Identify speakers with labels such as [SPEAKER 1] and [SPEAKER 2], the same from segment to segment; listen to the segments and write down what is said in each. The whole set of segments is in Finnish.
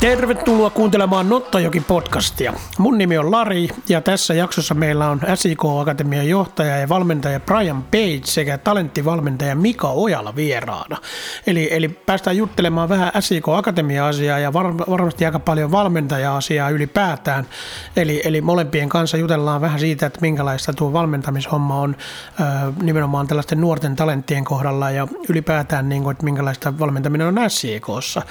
[SPEAKER 1] Tervetuloa kuuntelemaan Nottajoki podcastia. Mun nimi on Lari ja tässä jaksossa meillä on SIK Akatemian johtaja ja valmentaja Brian Page sekä talenttivalmentaja Mika Ojala vieraana. Eli, eli päästään juttelemaan vähän SIK Akatemia-asiaa ja var, varmasti aika paljon valmentaja-asiaa ylipäätään. Eli, eli molempien kanssa jutellaan vähän siitä, että minkälaista tuo valmentamishomma on nimenomaan tällaisten nuorten talenttien kohdalla ja ylipäätään, niin kuin, että minkälaista valmentaminen on SIKssa.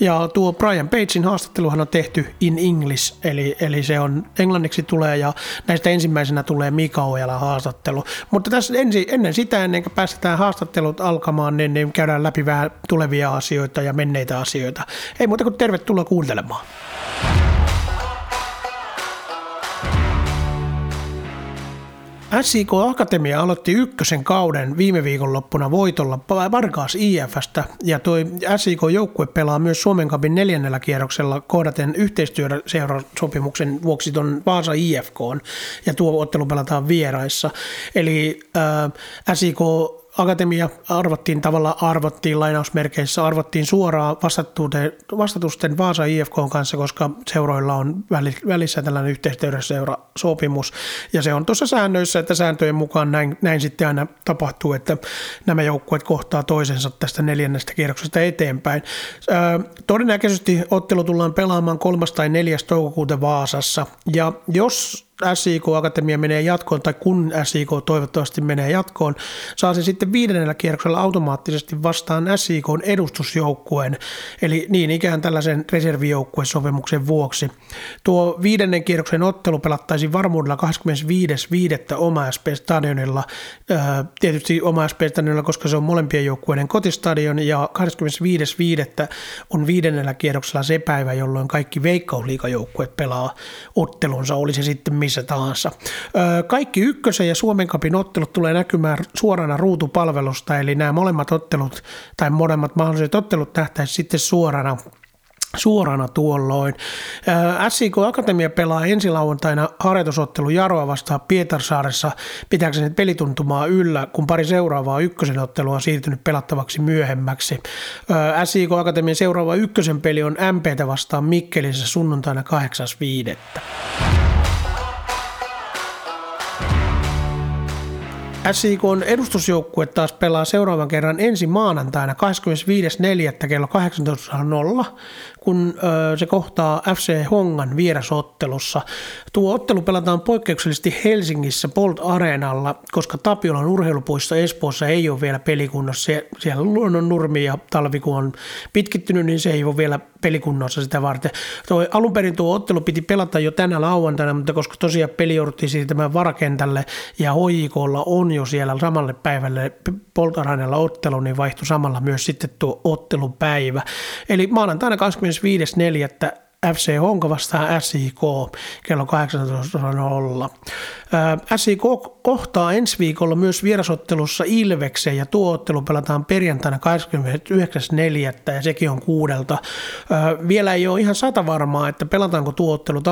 [SPEAKER 1] Ja tuo Brian Page Batesin haastatteluhan on tehty in English, eli, eli se on englanniksi tulee ja näistä ensimmäisenä tulee Mika Ojala haastattelu. Mutta tässä ensi, ennen sitä, ennen kuin päästetään haastattelut alkamaan, niin, niin käydään läpi vähän tulevia asioita ja menneitä asioita. Ei muuta kuin tervetuloa kuuntelemaan. SIK Akatemia aloitti ykkösen kauden viime viikonloppuna voitolla Varkaas IFstä ja toi SIK joukkue pelaa myös Suomen Cupin neljännellä kierroksella kohdaten yhteistyöseurasopimuksen vuoksi tuon Vaasa IFK ja tuo ottelu pelataan vieraissa. Eli äh, SIK Akatemia arvottiin tavallaan arvottiin lainausmerkeissä, arvottiin suoraan vastatusten Vaasa IFK kanssa, koska seuroilla on välissä tällainen yhteistyöseura sopimus. Ja se on tuossa säännöissä, että sääntöjen mukaan näin, näin sitten aina tapahtuu, että nämä joukkueet kohtaa toisensa tästä neljännestä kierroksesta eteenpäin. todennäköisesti ottelu tullaan pelaamaan 3. tai 4. toukokuuta Vaasassa. Ja jos SIK Akatemia menee jatkoon, tai kun SIK toivottavasti menee jatkoon, saa se sitten viidennellä kierroksella automaattisesti vastaan SIK edustusjoukkueen, eli niin ikään tällaisen reservijoukkuesopimuksen vuoksi. Tuo viidennen kierroksen ottelu pelattaisiin varmuudella 25.5. oma SP-stadionilla, tietysti oma SP-stadionilla, koska se on molempien joukkueiden kotistadion, ja 25.5. on viidennellä kierroksella se päivä, jolloin kaikki veikkausliikajoukkueet pelaa ottelunsa, oli se sitten missä tahansa. Kaikki ykkösen ja Suomen kapin ottelut tulee näkymään suorana ruutupalvelusta, eli nämä molemmat ottelut tai molemmat mahdolliset ottelut nähtäisi sitten suorana suorana tuolloin. SIK Akatemia pelaa ensi lauantaina harjoitusottelu Jaroa vastaan Pietarsaaressa pitääkseen pelituntumaa yllä, kun pari seuraavaa ykkösen ottelua on siirtynyt pelattavaksi myöhemmäksi. SIK Akatemian seuraava ykkösen peli on MPtä vastaan Mikkelissä sunnuntaina 8.5. SIKn edustusjoukkue taas pelaa seuraavan kerran ensi maanantaina 25.4. kello 18.00 kun se kohtaa FC Hongan vierasottelussa. Tuo ottelu pelataan poikkeuksellisesti Helsingissä Bolt Areenalla, koska Tapiolan urheilupuisto Espoossa ei ole vielä pelikunnossa. Siellä luonnon nurmi ja talvi kun on pitkittynyt, niin se ei ole vielä pelikunnossa sitä varten. Tuo, alun perin tuo ottelu piti pelata jo tänä lauantaina, mutta koska tosiaan peli jouduttiin siirtämään varakentälle ja HJKlla on jo siellä samalle päivälle Bolt Areenalla ottelu, niin vaihtui samalla myös sitten tuo ottelupäivä. Eli maanantaina 20 25.4. FC Honka vastaan SIK kello 18.00. SIK kohtaa ensi viikolla myös vierasottelussa Ilveksen ja tuo ottelu pelataan perjantaina 29.4. ja sekin on kuudelta. Vielä ei ole ihan sata varmaa, että pelataanko tuo ottelu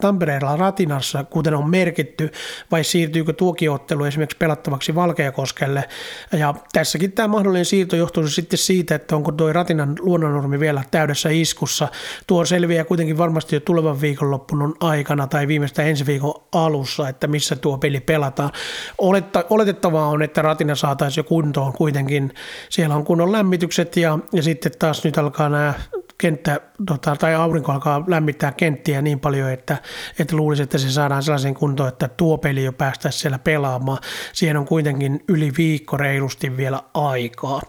[SPEAKER 1] Tampereella Ratinassa, kuten on merkitty, vai siirtyykö tuokin ottelu esimerkiksi pelattavaksi Valkeakoskelle. Ja tässäkin tämä mahdollinen siirto johtuu sitten siitä, että onko tuo Ratinan luonnonnormi vielä täydessä iskussa. Tuo selviää kuitenkin varmasti jo tulevan viikonloppunun aikana tai viimeistä ensi viikon alussa, että missä tuo peli pelataan. Oletta, oletettavaa on, että ratina saataisiin jo kuntoon kuitenkin. Siellä on kunnon lämmitykset ja, ja sitten taas nyt alkaa nämä kenttä, tota, tai aurinko alkaa lämmittää kenttiä niin paljon, että, että luulisi, että se saadaan sellaisen kuntoon, että tuo peli jo päästäisiin siellä pelaamaan. Siihen on kuitenkin yli viikko reilusti vielä aikaa.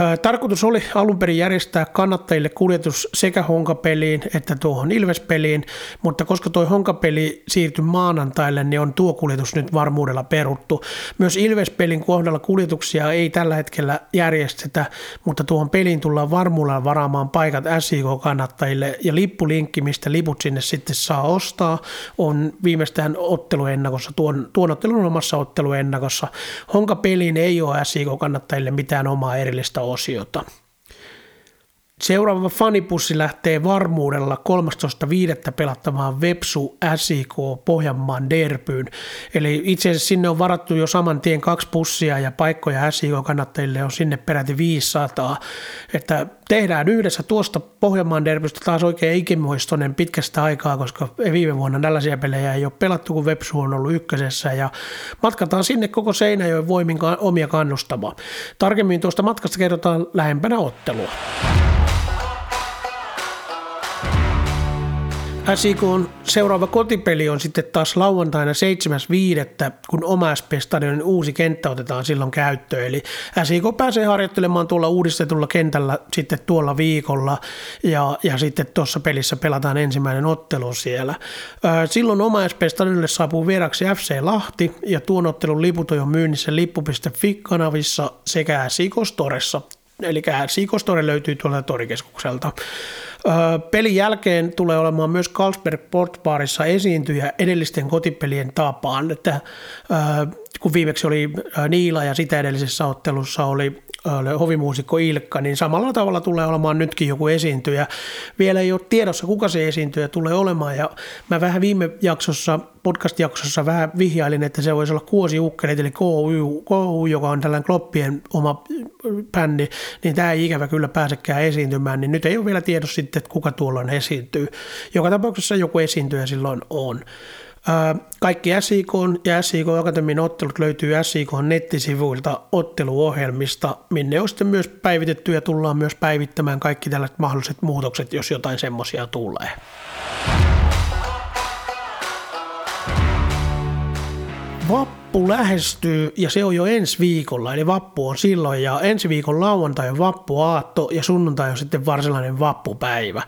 [SPEAKER 1] Ö, tarkoitus oli alun perin järjestää kannattajille kuljetus sekä honkapeliin että tuohon Ilvespeliin, mutta koska tuo honkapeli siirtyi maanantaille, niin on tuo kuljetus nyt varmuudella peruttu. Myös Ilvespelin kohdalla kuljetuksia ei tällä hetkellä järjestetä, mutta tuohon peliin tullaan varmuudella varaamaan paikat SIK-kannattajille ja lippulinkki, mistä liput sinne sitten saa ostaa, on viimeistään otteluennakossa, tuon, tuon ottelun omassa otteluennakossa. Honka peliin ei ole SIK-kannattajille mitään omaa erillistä osiota. Seuraava fanipussi lähtee varmuudella 13.5. pelattamaan Vepsu SIK Pohjanmaan derbyyn. Eli itse asiassa sinne on varattu jo saman tien kaksi pussia ja paikkoja SIK-kannattajille on sinne peräti 500. Että tehdään yhdessä tuosta Pohjanmaan derbystä taas oikein ikimuistoinen pitkästä aikaa, koska viime vuonna tällaisia pelejä ei ole pelattu, kun Vepsu on ollut ykkösessä ja matkataan sinne koko Seinäjoen voimin omia kannustamaan. Tarkemmin tuosta matkasta kerrotaan lähempänä ottelua. SIKn seuraava kotipeli on sitten taas lauantaina 7.5., kun oma SP-stadionin uusi kenttä otetaan silloin käyttöön. Eli SIK pääsee harjoittelemaan tuolla uudistetulla kentällä sitten tuolla viikolla ja, ja sitten tuossa pelissä pelataan ensimmäinen ottelu siellä. Silloin oma SP-stadionille saapuu vieraksi FC Lahti ja tuon ottelun liput on jo myynnissä lippu.fi-kanavissa sekä SIK Storessa. Eli SIK Store löytyy tuolta torikeskukselta. Pelin jälkeen tulee olemaan myös Carlsberg Portbarissa esiintyjä edellisten kotipelien tapaan, että kun viimeksi oli Niila ja sitä edellisessä ottelussa oli hovimuusikko Ilkka, niin samalla tavalla tulee olemaan nytkin joku esiintyjä. Vielä ei ole tiedossa, kuka se esiintyjä tulee olemaan, ja mä vähän viime jaksossa, podcast-jaksossa vähän vihjailin, että se voisi olla Kuosi Ukkelit, eli KU, KU, joka on tällainen Kloppien oma bändi, niin tämä ei ikävä kyllä pääsekään esiintymään, niin nyt ei ole vielä tiedossa sitten, että kuka tuolloin esiintyy. Joka tapauksessa joku esiintyjä silloin on. Kaikki SIK ja SIK Akatemian ottelut löytyy SIK nettisivuilta otteluohjelmista, minne on sitten myös päivitetty ja tullaan myös päivittämään kaikki tällaiset mahdolliset muutokset, jos jotain semmoisia tulee. Vappu lähestyy ja se on jo ensi viikolla, eli vappu on silloin ja ensi viikon lauantai on vappuaatto ja sunnuntai on sitten varsinainen vappupäivä.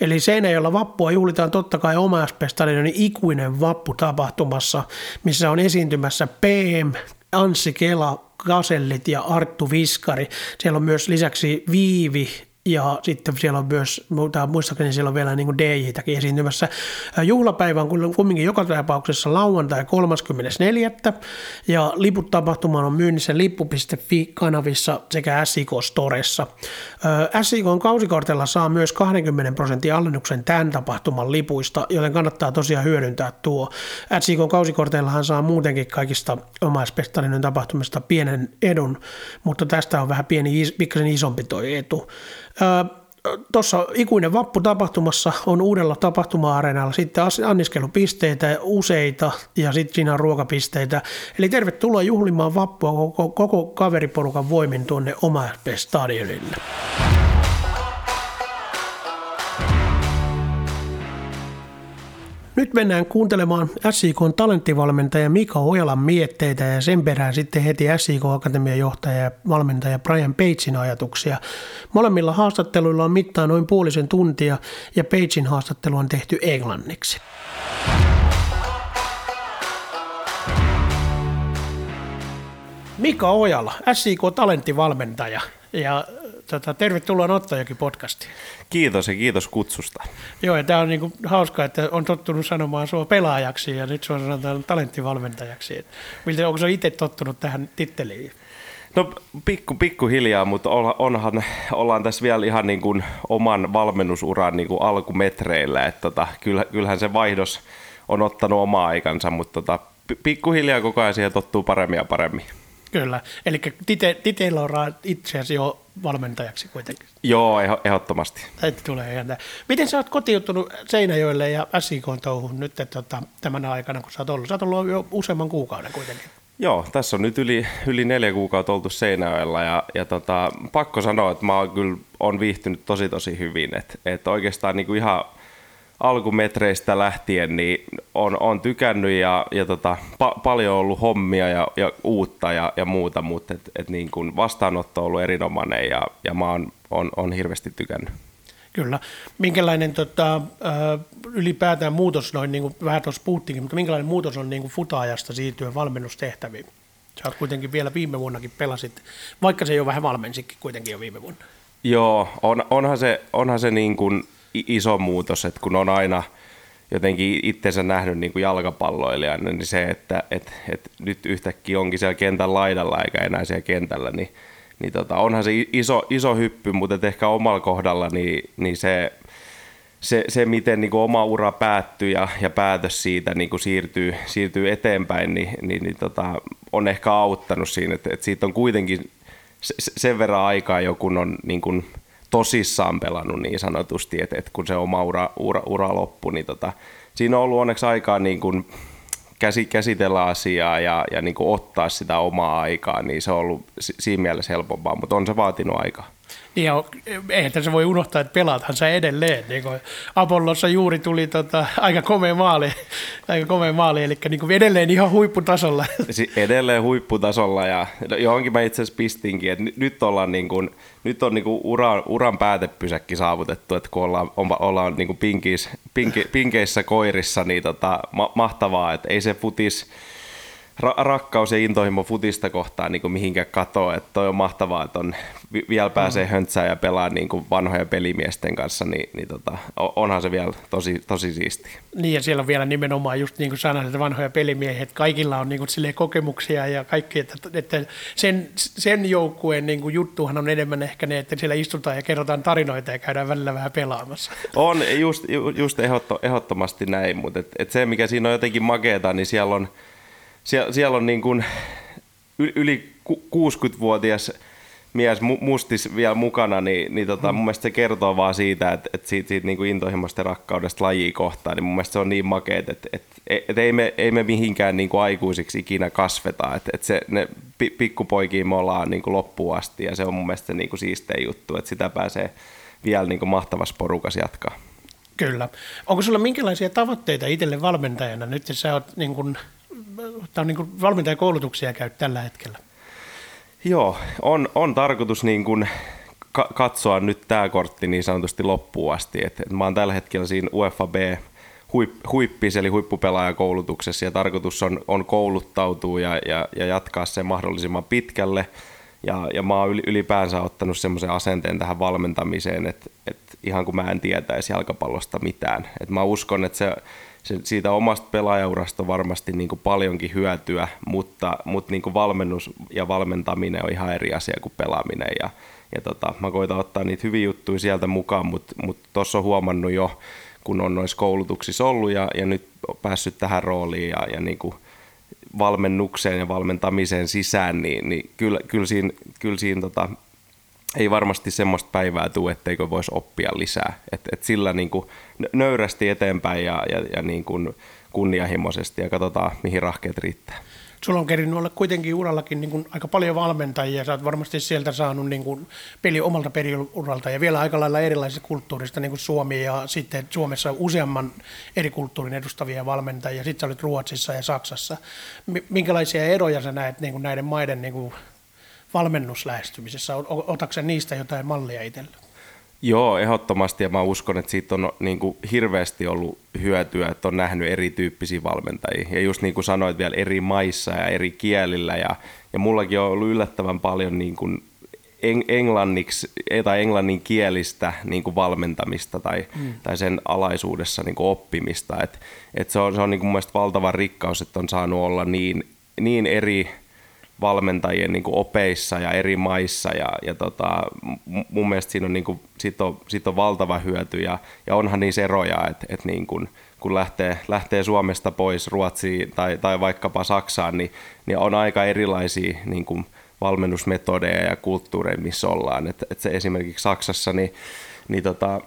[SPEAKER 1] Eli jolla vappua juhlitaan totta kai oma Stadionin ikuinen vappu tapahtumassa, missä on esiintymässä PM, Anssi Kela, Kasellit ja Arttu Viskari. Siellä on myös lisäksi Viivi, ja sitten siellä on myös, muistaakseni siellä on vielä niin DJ-täkin esiintymässä. Juhlapäivä on kumminkin joka tapauksessa lauantai 34. Ja liput tapahtumaan on myynnissä lippu.fi-kanavissa sekä SIK Storessa. SIK on kausikortella saa myös 20 prosentin alennuksen tämän tapahtuman lipuista, joten kannattaa tosiaan hyödyntää tuo. SIK kausikorteillahan saa muutenkin kaikista omaispestarinen tapahtumista pienen edun, mutta tästä on vähän pieni, pikkasen isompi toi etu. Tuossa ikuinen vappu tapahtumassa on uudella tapahtuma-areenalla sitten anniskelupisteitä useita ja sitten siinä on ruokapisteitä. Eli tervetuloa juhlimaan vappua koko, koko kaveriporukan voimin tuonne oma Nyt mennään kuuntelemaan SIK talenttivalmentaja Mika Ojalan mietteitä ja sen perään sitten heti SIK Akatemian johtaja ja valmentaja Brian Pagein ajatuksia. Molemmilla haastatteluilla on mittaa noin puolisen tuntia ja Pagein haastattelu on tehty englanniksi. Mika Ojala, SIK talenttivalmentaja ja tota, tervetuloa Ottajakin podcastiin.
[SPEAKER 2] Kiitos ja kiitos kutsusta.
[SPEAKER 1] Joo, ja tämä on niinku hauskaa, että on tottunut sanomaan sua pelaajaksi ja nyt sua sanotaan talenttivalmentajaksi. Miltä, onko se itse tottunut tähän titteliin?
[SPEAKER 2] No pikku, pikku hiljaa, mutta onhan, ollaan tässä vielä ihan niin kuin oman valmennusuran niin kuin alkumetreillä. Että tota, kyllähän se vaihdos on ottanut oma aikansa, mutta tota, pikkuhiljaa koko ajan siihen tottuu paremmin ja paremmin.
[SPEAKER 1] Kyllä, eli Tite, Titeillä on itseäsi jo valmentajaksi kuitenkin.
[SPEAKER 2] Joo, ehdottomasti.
[SPEAKER 1] Että tulee ihan Miten sä oot kotiuttunut Seinäjoelle ja SIK touhun nyt että, tota, tämän aikana, kun sä oot ollut? Sä oot ollut jo useamman kuukauden kuitenkin.
[SPEAKER 2] Joo, tässä on nyt yli, yli neljä kuukautta oltu Seinäjoella ja, ja tota, pakko sanoa, että mä oon kyllä on viihtynyt tosi tosi hyvin. Että et oikeastaan niin kuin ihan alkumetreistä lähtien niin on, on tykännyt ja, ja tota, pa- paljon on ollut hommia ja, ja uutta ja, ja muuta, mutta et, et niin kuin vastaanotto on ollut erinomainen ja, ja mä oon on, on hirveästi tykännyt.
[SPEAKER 1] Kyllä. Minkälainen tota, ylipäätään muutos, noin niin kuin vähän tuossa puhuttiinkin, mutta minkälainen muutos on niin kuin futaajasta siirtyä valmennustehtäviin? Sä oot kuitenkin vielä viime vuonnakin pelasit, vaikka se jo vähän valmensikin kuitenkin jo viime vuonna.
[SPEAKER 2] Joo, on, onhan se, onhan se niin kuin iso muutos, että kun on aina jotenkin itsensä nähnyt niin kuin jalkapalloilijana, niin se, että et, et nyt yhtäkkiä onkin siellä kentän laidalla eikä enää siellä kentällä, niin niin tota, onhan se iso, iso hyppy, mutta ehkä omalla kohdalla niin, niin se, se, se, miten niin kuin oma ura päättyy ja, ja päätös siitä niin kuin siirtyy, siirtyy eteenpäin, niin, niin, niin tota, on ehkä auttanut siinä, että, että siitä on kuitenkin sen verran aikaa jo, kun on niin kuin tosissaan pelannut niin sanotusti, että, että kun se oma ura, ura, ura loppui, niin tota, siinä on ollut onneksi aikaa niin kuin käsi, käsitellä asiaa ja, ja niin kuin ottaa sitä omaa aikaa, niin se on ollut siinä mielessä helpompaa, mutta on se vaatinut aikaa.
[SPEAKER 1] Niin eihän se voi unohtaa, että pelaathan sä edelleen. Niin kuin Apollossa juuri tuli tota, aika komea maali, aika komea maali, eli niin kuin edelleen ihan huipputasolla.
[SPEAKER 2] Edelleen huipputasolla ja johonkin mä itse asiassa pistinkin, että nyt, ollaan niin kuin, nyt on niin kuin uran, uran päätepysäkki saavutettu, että kun ollaan, ollaan niin kuin pinkiis, pinki, pinkeissä koirissa, niin tota, ma, mahtavaa, että ei se futis, ra- rakkaus ja intohimo futista kohtaan niin kuin mihinkään katoa. Että toi on mahtavaa, että on, vielä pääsee mm. höntsään ja pelaa niin kuin vanhoja pelimiesten kanssa, niin, niin tota, onhan se vielä tosi, tosi siisti.
[SPEAKER 1] Niin ja siellä on vielä nimenomaan just niin kuin sanoin, että vanhoja pelimiehiä, että kaikilla on niin kuin kokemuksia ja kaikki, että, että sen, sen joukkueen niin kuin juttuhan on enemmän ehkä ne, että siellä istutaan ja kerrotaan tarinoita ja käydään välillä vähän pelaamassa.
[SPEAKER 2] On just, just ehdotto, ehdottomasti näin, mutta et, et se mikä siinä on jotenkin makeeta, niin siellä on siellä, siellä on niin kuin yli 60-vuotias mies mustis vielä mukana, niin, niin tota, mun mielestä se kertoo vaan siitä, että, että siitä, siitä niin kuin intohimosta rakkaudesta lajia kohtaan, niin mun mielestä se on niin makeet, että, että, että ei, me, ei me mihinkään niin kuin aikuisiksi ikinä kasveta, että, että se, ne pikkupoikiin me ollaan niin kuin loppuun asti ja se on mun mielestä niin kuin siistein juttu, että sitä pääsee vielä niin kuin mahtavassa porukas jatkaa.
[SPEAKER 1] Kyllä. Onko sulla minkälaisia tavoitteita itselle valmentajana? Nyt sä oot niin kuin on niin kuin valmentajakoulutuksia käy tällä hetkellä.
[SPEAKER 2] Joo, on, on tarkoitus niin kuin ka- katsoa nyt tämä kortti niin sanotusti loppuun asti. Et, et mä oon tällä hetkellä siinä UEFA B huip, huippis eli huippupelaajakoulutuksessa ja tarkoitus on, on kouluttautua ja, ja, ja jatkaa sen mahdollisimman pitkälle. Ja, ja mä oon ylipäänsä ottanut semmoisen asenteen tähän valmentamiseen, että, että ihan kuin mä en tietäisi jalkapallosta mitään. Et mä uskon, että se siitä omasta pelaajaurasta on varmasti niin kuin paljonkin hyötyä, mutta, mutta niin kuin valmennus ja valmentaminen on ihan eri asia kuin pelaaminen. Ja, ja tota, mä koitan ottaa niitä hyviä juttuja sieltä mukaan, mutta tuossa mut on huomannut jo, kun on noissa koulutuksissa ollut ja, ja nyt päässyt tähän rooliin ja, ja niin kuin valmennukseen ja valmentamiseen sisään, niin, niin kyllä, kyllä siinä, kyllä siinä tota, ei varmasti semmoista päivää tule, etteikö voisi oppia lisää. Et, et sillä niin kuin nöyrästi eteenpäin ja, ja, ja niin kuin kunnianhimoisesti ja katsotaan, mihin rahkeet riittää.
[SPEAKER 1] Sulla on kerinyt olla kuitenkin urallakin niin kuin aika paljon valmentajia, sä oot varmasti sieltä saanut niin kuin peli omalta periuralta ja vielä aika lailla erilaisista kulttuurista, niin kuin Suomi ja sitten Suomessa useamman eri kulttuurin edustavia valmentajia, sitten sä olit Ruotsissa ja Saksassa. Minkälaisia eroja sä näet niin kuin näiden maiden niin kuin valmennuslähestymisessä? Otatko niistä jotain mallia itselle?
[SPEAKER 2] Joo, ehdottomasti ja mä uskon, että siitä on niin kuin hirveästi ollut hyötyä, että on nähnyt erityyppisiä valmentajia. Ja just niin kuin sanoit vielä eri maissa ja eri kielillä ja, ja mullakin on ollut yllättävän paljon niin kuin englanniksi tai englanninkielistä niin kuin valmentamista tai, mm. tai sen alaisuudessa niin kuin oppimista. Et, et se on, se on niin kuin mun valtava rikkaus, että on saanut olla niin, niin eri valmentajien niin kuin opeissa ja eri maissa ja, ja tota, mun mielestä siinä on, niin kuin, sit on, sit on valtava hyöty ja, ja onhan niissä eroja, että et niin kuin, kun lähtee, lähtee Suomesta pois Ruotsiin tai, tai vaikkapa Saksaan, niin, niin on aika erilaisia niin kuin valmennusmetodeja ja kulttuureja, missä ollaan. Et, et se esimerkiksi Saksassa, niin, niin tota,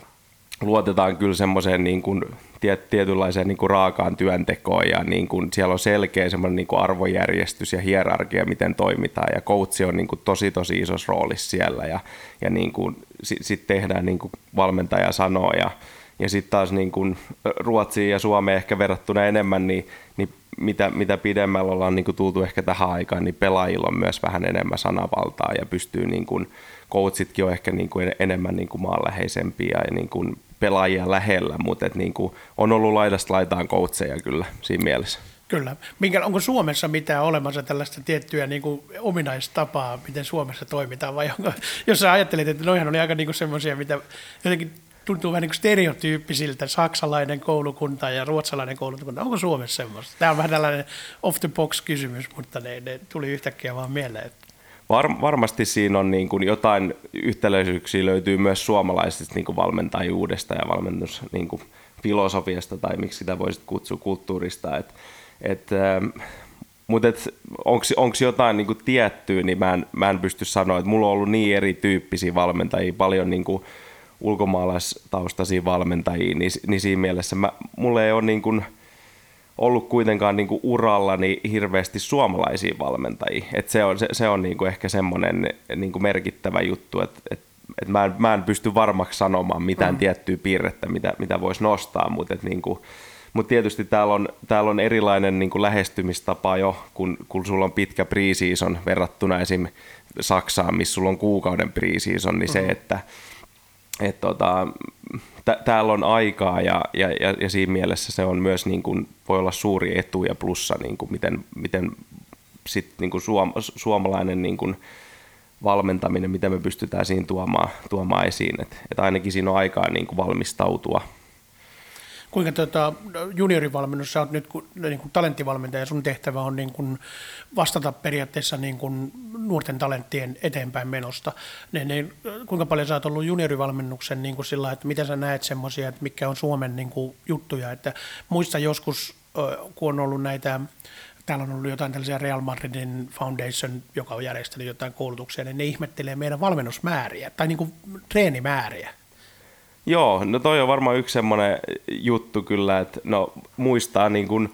[SPEAKER 2] luotetaan kyllä semmoiseen niin kuin tiet, tietynlaiseen niin kuin raakaan työntekoon ja niin kuin siellä on selkeä semmoinen niin kuin arvojärjestys ja hierarkia, miten toimitaan ja coachi on niin kuin tosi tosi isossa roolissa siellä ja, ja niin kuin sitten sit tehdään niin kuin valmentaja sanoo ja, ja sitten taas niin kuin Ruotsiin ja Suomeen ehkä verrattuna enemmän, niin, niin mitä, mitä pidemmällä ollaan niin kuin tultu ehkä tähän aikaan, niin pelaajilla on myös vähän enemmän sanavaltaa ja pystyy niin kuin, coachitkin on ehkä niin kuin enemmän niin kuin maanläheisempiä ja niin kuin pelaajia lähellä, mutta et niin kuin on ollut laidasta laitaan coacheja kyllä siinä mielessä.
[SPEAKER 1] Kyllä. Minkä, onko Suomessa mitään olemassa tällaista tiettyä niin kuin ominaistapaa, miten Suomessa toimitaan, vai onko, jos sä ajattelet, että noihan oli aika niin semmoisia, mitä jotenkin tuntuu vähän niin kuin stereotyyppisiltä, saksalainen koulukunta ja ruotsalainen koulukunta. Onko Suomessa semmoista? Tämä on vähän tällainen off the box kysymys, mutta ne, ne tuli yhtäkkiä vaan mieleen. Että
[SPEAKER 2] var, varmasti siinä on niin kuin jotain yhtäläisyyksiä löytyy myös suomalaisesta niin kuin valmentajuudesta ja valmennus niin kuin filosofiasta tai miksi sitä voisit kutsua kulttuurista. Et, et, ähm, mutta onko jotain niin kuin tiettyä, niin mä en, mä en pysty sanoa, että mulla on ollut niin erityyppisiä valmentajia, paljon niin kuin ulkomaalaistaustaisia valmentajia, niin, niin siinä mielessä mä, mulla ei ole niin kuin ollut kuitenkaan niin kuin urallani hirveästi suomalaisia valmentajia. Et se on, se, se on niin kuin ehkä semmoinen niin kuin merkittävä juttu, että et, et mä, en, mä en pysty varmaksi sanomaan mitään mm. tiettyä piirrettä, mitä, mitä voisi nostaa, mutta et niin kuin, mutta tietysti täällä on, täällä on erilainen niin kuin lähestymistapa jo, kun, kun sulla on pitkä preseason verrattuna esim. Saksaan, missä sulla on kuukauden preseason, niin mm. se, että et tota, t- täällä on aikaa ja, ja, ja, ja siinä mielessä se on myös niin kuin, voi olla suuri etu ja plussa, niin kuin miten, miten sit, niin kuin suom, suomalainen niin kuin valmentaminen, miten me pystytään siinä tuomaan, tuomaan esiin. Et, et ainakin siinä on aikaa niin kuin valmistautua –
[SPEAKER 1] kuinka tuota, juniorivalmennus, sä oot nyt niin kuin talenttivalmentaja, sun tehtävä on niin kuin vastata periaatteessa niin kuin nuorten talenttien eteenpäin menosta. Ne, ne, kuinka paljon sä oot ollut juniorivalmennuksen niin kuin sillä, että miten sä näet semmoisia, että mikä on Suomen niin kuin juttuja, että muista joskus, kun on ollut näitä täällä on ollut jotain tällaisia Real Madridin Foundation, joka on järjestänyt jotain koulutuksia, niin ne ihmettelee meidän valmennusmääriä tai niin kuin treenimääriä.
[SPEAKER 2] Joo, no toi on varmaan yksi semmoinen juttu kyllä, että no muistaa niin kuin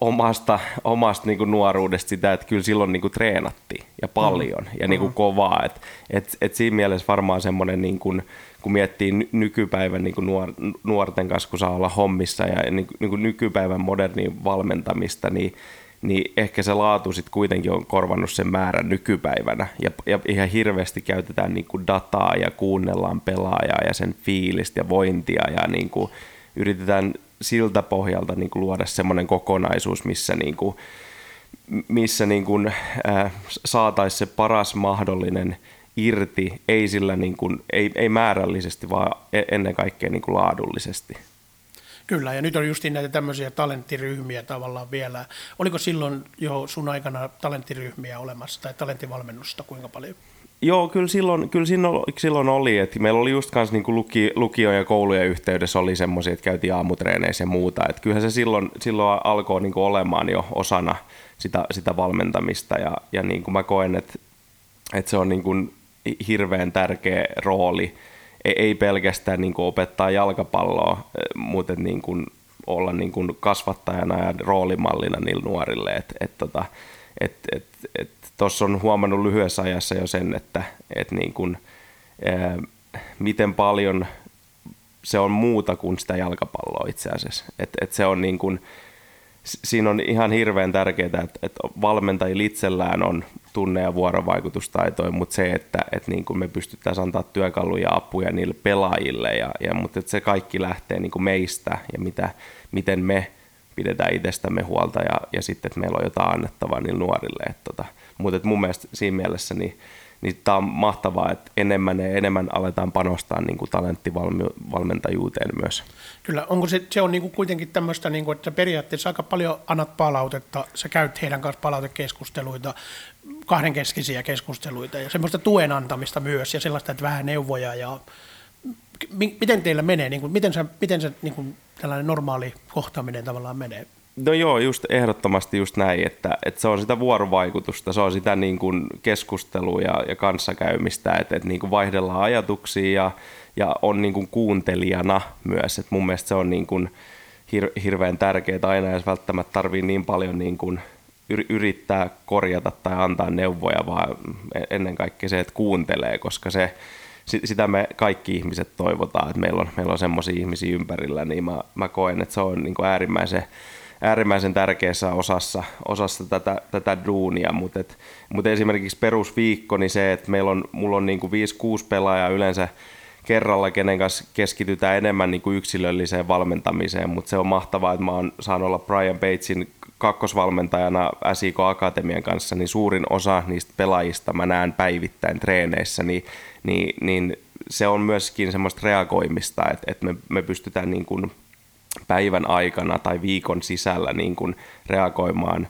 [SPEAKER 2] omasta, omasta niin kuin nuoruudesta sitä, että kyllä silloin niin kuin treenattiin ja paljon mm. ja niin kuin mm. kovaa. Et, et, et siinä mielessä varmaan semmoinen, niin kuin, kun miettii nykypäivän niin kuin nuor, nuorten kanssa, kun saa olla hommissa ja niin, niin kuin nykypäivän modernin valmentamista, niin niin ehkä se laatu sitten kuitenkin on korvannut sen määrän nykypäivänä. Ja, ja ihan hirveästi käytetään niin kuin dataa ja kuunnellaan pelaajaa ja sen fiilistä ja vointia ja niin kuin yritetään siltä pohjalta niin kuin luoda semmoinen kokonaisuus, missä, niin kuin, missä niin kuin, äh, saataisiin se paras mahdollinen irti, ei, sillä niin kuin, ei, ei määrällisesti, vaan e-, ennen kaikkea niin kuin laadullisesti.
[SPEAKER 1] Kyllä, ja nyt on just näitä tämmöisiä talenttiryhmiä tavallaan vielä. Oliko silloin jo sun aikana talenttiryhmiä olemassa tai talenttivalmennusta kuinka paljon?
[SPEAKER 2] Joo, kyllä silloin, kyllä silloin oli, että meillä oli just kanssa niin luki, lukio- ja koulujen yhteydessä oli semmoisia, että käytiin aamutreeneissä ja muuta. Että kyllähän se silloin, silloin alkoi niin kuin olemaan jo osana sitä, sitä valmentamista ja, ja kuin mä koen, että, että se on niin kuin hirveän tärkeä rooli – ei pelkästään niin kuin opettaa jalkapalloa, eh, mutta niin kuin olla niin kuin kasvattajana ja roolimallina niille nuorille. Että et, tota, et, et, et, Tuossa on huomannut lyhyessä ajassa jo sen, että et niin kuin, ää, eh, miten paljon se on muuta kuin sitä jalkapalloa itse asiassa. Et, et se on niin kuin, siinä on ihan hirveän tärkeää, että, että valmentajilla itsellään on tunne- ja vuorovaikutustaitoja, mutta se, että, että niin kuin me pystyttäisiin antaa työkaluja ja apuja niille pelaajille, ja, ja, mutta että se kaikki lähtee niin kuin meistä ja mitä, miten me pidetään itsestämme huolta ja, ja sitten, että meillä on jotain annettavaa niille nuorille. Että tota, mutta että mun mielestä siinä mielessä niin niin tämä on mahtavaa, että enemmän ja enemmän aletaan panostaa niin kuin talenttivalmentajuuteen myös.
[SPEAKER 1] Kyllä, onko se, se on niin kuin kuitenkin tämmöistä, niin kuin, että periaatteessa aika paljon annat palautetta, sä käyt heidän kanssa palautekeskusteluita, kahdenkeskisiä keskusteluita ja semmoista tuen antamista myös ja sellaista, että vähän neuvoja ja miten teillä menee, niin kuin, miten se, miten se niin kuin, tällainen normaali kohtaaminen tavallaan menee?
[SPEAKER 2] No joo, just ehdottomasti just näin, että, että se on sitä vuorovaikutusta, se on sitä niin kuin keskustelua ja, ja kanssakäymistä, että, että niin kuin vaihdellaan ajatuksia ja, ja on niin kuin kuuntelijana myös, että mun mielestä se on niin kuin hir, hirveän tärkeää aina, jos välttämättä tarvii niin paljon niin kuin yrittää korjata tai antaa neuvoja, vaan ennen kaikkea se, että kuuntelee, koska se, sitä me kaikki ihmiset toivotaan, että meillä on, meillä on semmoisia ihmisiä ympärillä, niin mä, mä koen, että se on niin kuin äärimmäisen äärimmäisen tärkeässä osassa, osassa tätä, tätä duunia, mutta et, mut esimerkiksi perusviikko, niin se, että meillä on, mulla on niin 5-6 pelaajaa yleensä kerralla, kenen kanssa keskitytään enemmän niin kuin yksilölliseen valmentamiseen, mutta se on mahtavaa, että mä oon saanut olla Brian Batesin kakkosvalmentajana SIK Akatemian kanssa, niin suurin osa niistä pelaajista mä näen päivittäin treeneissä, niin, niin, niin se on myöskin semmoista reagoimista, että, että me, me pystytään niin kuin päivän aikana tai viikon sisällä niin kuin reagoimaan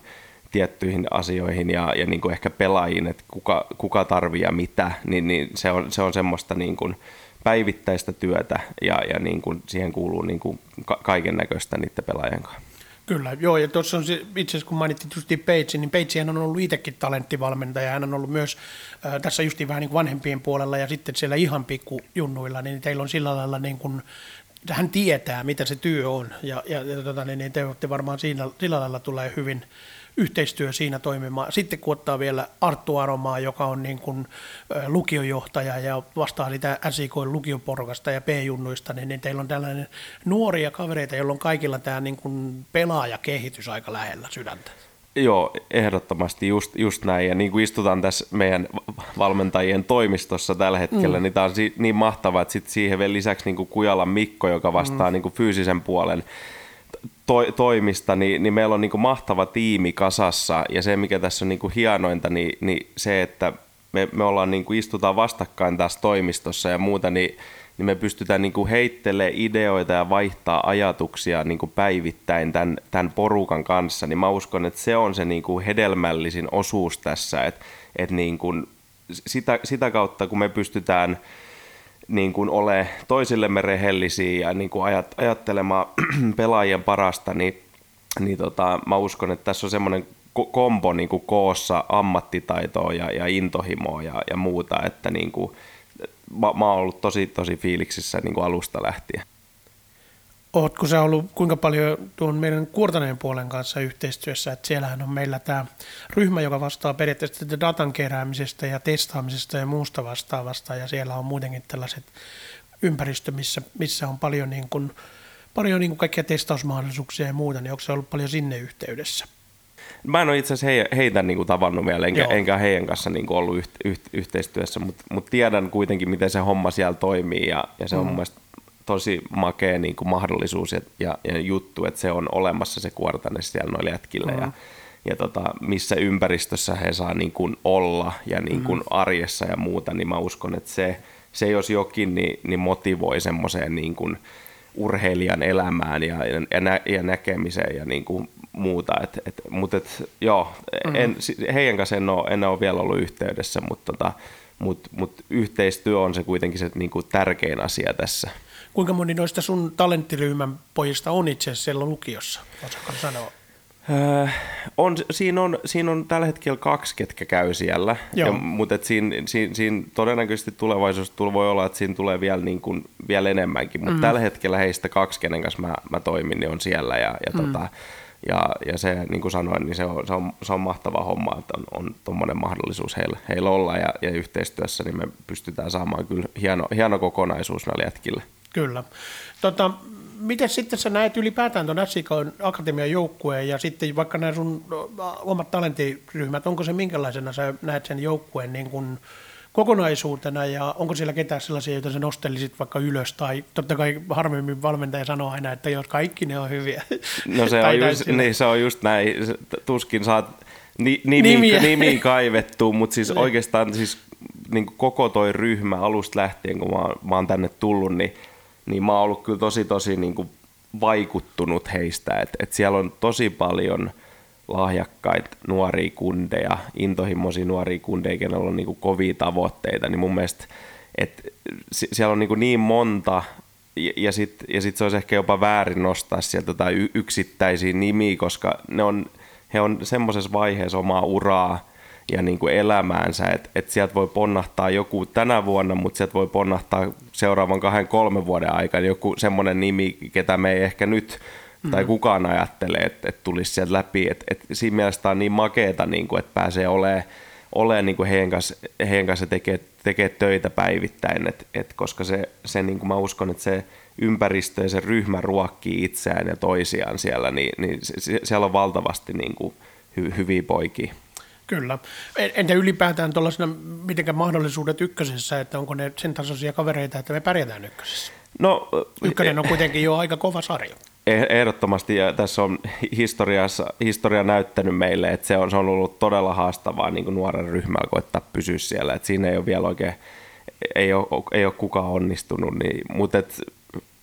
[SPEAKER 2] tiettyihin asioihin ja, ja niin kuin ehkä pelaajiin, että kuka, kuka tarvii ja mitä, niin, niin se, on, se on semmoista niin kuin päivittäistä työtä ja, ja niin kuin siihen kuuluu niin kuin kaiken näköistä niiden pelaajien kanssa.
[SPEAKER 1] Kyllä, joo, ja tuossa on se, itse asiassa kun mainittiin Justin Page, niin Page on ollut itsekin talenttivalmentaja, hän on ollut myös äh, tässä justiin vähän niin kuin vanhempien puolella ja sitten siellä ihan pikkujunnuilla, niin teillä on sillä lailla niin kuin, hän tietää, mitä se työ on, ja, ja, ja tota, niin, niin te olette varmaan siinä, sillä lailla tulee hyvin, yhteistyö siinä toimimaan. Sitten kun ottaa vielä Arttu Aromaa, joka on niin kuin lukiojohtaja ja vastaa sitä SIK lukioporukasta ja P-junnuista, niin, niin teillä on tällainen nuoria kavereita, joilla on kaikilla tämä niin kuin pelaajakehitys aika lähellä sydäntä.
[SPEAKER 2] Joo, ehdottomasti just, just näin. Ja niin kuin istutaan tässä meidän valmentajien toimistossa tällä hetkellä, mm. niin tämä on niin mahtavaa, että sit siihen vielä lisäksi niin kuin Kujalan Mikko, joka vastaa mm. niin kuin fyysisen puolen to, toimista, niin, niin meillä on niin kuin mahtava tiimi kasassa ja se, mikä tässä on niin kuin hienointa, niin, niin se, että me, me ollaan niin kuin istutaan vastakkain tässä toimistossa ja muuta, niin, niin me pystytään niin kuin heittelemään ideoita ja vaihtaa ajatuksia niin kuin päivittäin tämän, tämän porukan kanssa, niin mä uskon, että se on se niin kuin hedelmällisin osuus tässä, että, että niin kuin sitä, sitä kautta, kun me pystytään – niin kuin ole toisillemme rehellisiä ja niin kuin ajat, ajattelemaan pelaajien parasta, niin, niin tota, mä uskon, että tässä on semmoinen kombo niin kuin koossa ammattitaitoa ja, ja intohimoa ja, ja muuta, että niin kuin, mä, mä oon ollut tosi, tosi fiiliksissä niin kuin alusta lähtien.
[SPEAKER 1] Oletko sä ollut kuinka paljon tuon meidän Kuortaneen puolen kanssa yhteistyössä, että siellähän on meillä tämä ryhmä, joka vastaa periaatteessa datan keräämisestä ja testaamisesta ja muusta vastaavasta, ja siellä on muutenkin tällaiset ympäristö, missä, missä on paljon, niin kuin, paljon niin kuin kaikkia testausmahdollisuuksia ja muuta, niin onko se ollut paljon sinne yhteydessä?
[SPEAKER 2] Mä en ole itse asiassa heitä niin kuin tavannut vielä, enkä, enkä heidän kanssa niin kuin ollut yht, yht, yhteistyössä, mutta mut tiedän kuitenkin, miten se homma siellä toimii, ja, ja se on mm. mun mielestä tosi makea niin kuin mahdollisuus ja, ja, ja juttu, että se on olemassa se kuortane siellä noille jätkille mm-hmm. ja, ja tota, missä ympäristössä he saa niin kuin olla ja niin kuin mm-hmm. arjessa ja muuta, niin mä uskon, että se, se jos jokin, niin, niin motivoi semmoiseen niin kuin urheilijan elämään ja, ja, nä, ja näkemiseen ja niin kuin muuta. Et, et, mutta et, joo, mm-hmm. en, heidän kanssa en ole, en ole vielä ollut yhteydessä, mutta tota, mut, mut yhteistyö on se kuitenkin se niin kuin tärkein asia tässä.
[SPEAKER 1] Kuinka moni noista sun talenttiryhmän pojista on itse asiassa siellä lukiossa, osaako sanoa?
[SPEAKER 2] Öö, on, siinä, on, siinä on tällä hetkellä kaksi, ketkä käy siellä, ja, mutta et siinä, siinä, siinä todennäköisesti tulevaisuudessa voi olla, että siinä tulee vielä, niin kuin, vielä enemmänkin, mutta mm. tällä hetkellä heistä kaksi, kenen kanssa mä, mä toimin, niin on siellä ja, ja, mm. tota, ja, ja se, niin kuin sanoin, niin se on, se on, se on mahtava homma, että on, on tuommoinen mahdollisuus heillä, heillä olla ja, ja yhteistyössä, niin me pystytään saamaan kyllä hieno, hieno kokonaisuus näille jätkille.
[SPEAKER 1] Kyllä. Tota, miten sitten sä näet ylipäätään tuon SIK Akatemian joukkueen ja sitten vaikka nämä sun omat talenttiryhmät, onko se minkälaisena sä näet sen joukkueen niin kuin kokonaisuutena ja onko siellä ketään sellaisia, joita sä nostelisit vaikka ylös? Tai totta kai harvemmin valmentaja sanoo aina, että jos kaikki ne on hyviä.
[SPEAKER 2] No se, on, just, niin, se on just näin, tuskin saat ni, nimi, nimi, kaivettu, mutta siis niin. oikeastaan siis niin koko toi ryhmä alusta lähtien, kun mä, mä oon tänne tullut, niin niin mä oon ollut kyllä tosi tosi niin kuin vaikuttunut heistä, että et siellä on tosi paljon lahjakkaita nuoria kundeja, intohimoisia nuoria kundeja, kenellä on niin kuin kovia tavoitteita, niin mun mielestä että siellä on niin, kuin niin monta, ja, ja sitten ja sit se olisi ehkä jopa väärin nostaa sieltä tai yksittäisiä nimiä, koska ne on, he on semmoisessa vaiheessa omaa uraa, ja niin kuin elämäänsä, että et sieltä voi ponnahtaa joku tänä vuonna, mutta sieltä voi ponnahtaa seuraavan kahden, kolmen vuoden aikana joku semmoinen nimi, ketä me ei ehkä nyt tai mm. kukaan ajattelee, että, että tulisi sieltä läpi. Että, että siinä mielessä on niin makeeta, niin kuin, että pääsee olemaan, olemaan niin kuin heidän kanssa, heidän kanssa tekee, tekee töitä päivittäin, et, et koska se, se niin kuin mä uskon, että se ympäristö ja se ryhmä ruokkii itseään ja toisiaan siellä, niin, niin se, siellä on valtavasti niin kuin hy, hyviä poikia.
[SPEAKER 1] Kyllä. Entä ylipäätään tuollaisena, mitenkä mahdollisuudet ykkösessä, että onko ne sen tasoisia kavereita, että me pärjätään ykkösessä? No, Ykkönen on kuitenkin jo aika kova sarja.
[SPEAKER 2] Eh, ehdottomasti, ja tässä on historiassa, historia näyttänyt meille, että se on, se on ollut todella haastavaa niin kuin nuoren ryhmällä koettaa pysyä siellä, että siinä ei ole vielä oikein, ei ole, ei ole kukaan onnistunut, niin, mutta et,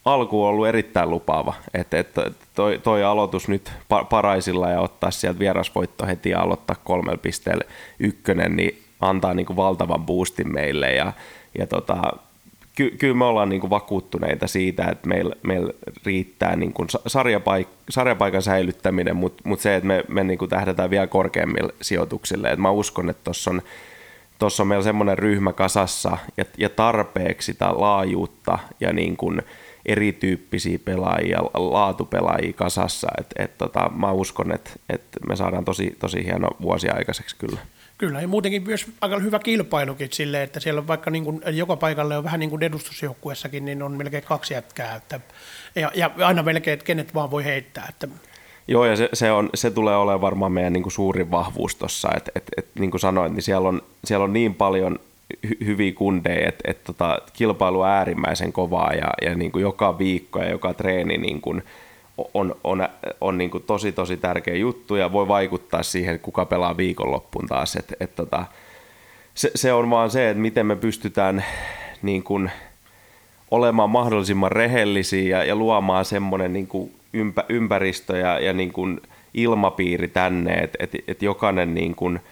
[SPEAKER 2] alku on ollut erittäin lupaava. Että et, toi, toi, aloitus nyt paraisilla ja ottaa sieltä vierasvoitto heti ja aloittaa kolmella pisteellä ykkönen, niin antaa niin kuin valtavan boostin meille ja, ja tota, ky, kyllä me ollaan niin kuin vakuuttuneita siitä, että meillä, meillä riittää niin kuin sarjapaik, sarjapaikan säilyttäminen, mutta mut se, että me, me niin kuin tähdätään vielä korkeammille sijoituksille. Et mä uskon, että tuossa on, tossa on meillä semmoinen ryhmä kasassa ja, ja tarpeeksi sitä laajuutta ja niin kuin erityyppisiä pelaajia, laatupelaajia kasassa. Et, et tota, mä uskon, että et me saadaan tosi, tosi hieno vuosi aikaiseksi kyllä.
[SPEAKER 1] Kyllä, ja muutenkin myös aika hyvä kilpailukin silleen, että siellä on vaikka niin kuin, joka paikalle on vähän niin kuin edustusjoukkuessakin, niin on melkein kaksi jätkää, että, ja, ja aina melkein, että kenet vaan voi heittää. Että.
[SPEAKER 2] Joo, ja se, se, on, se tulee olemaan varmaan meidän niin kuin suurin vahvuus tuossa, että et, et, niin kuin sanoin, niin siellä on, siellä on niin paljon hy- hyviä kundeja, että et, tota, kilpailu on äärimmäisen kovaa, ja, ja niin kuin joka viikko ja joka treeni niin kuin, on, on, on niin kuin tosi tosi tärkeä juttu ja voi vaikuttaa siihen, kuka pelaa viikonloppuun taas. Et, et tota, se, se on vaan se, että miten me pystytään niin kuin olemaan mahdollisimman rehellisiä ja, ja luomaan semmoinen niin kuin ympä, ympäristö ja, ja niin kuin ilmapiiri tänne, että et, et jokainen niin kuin –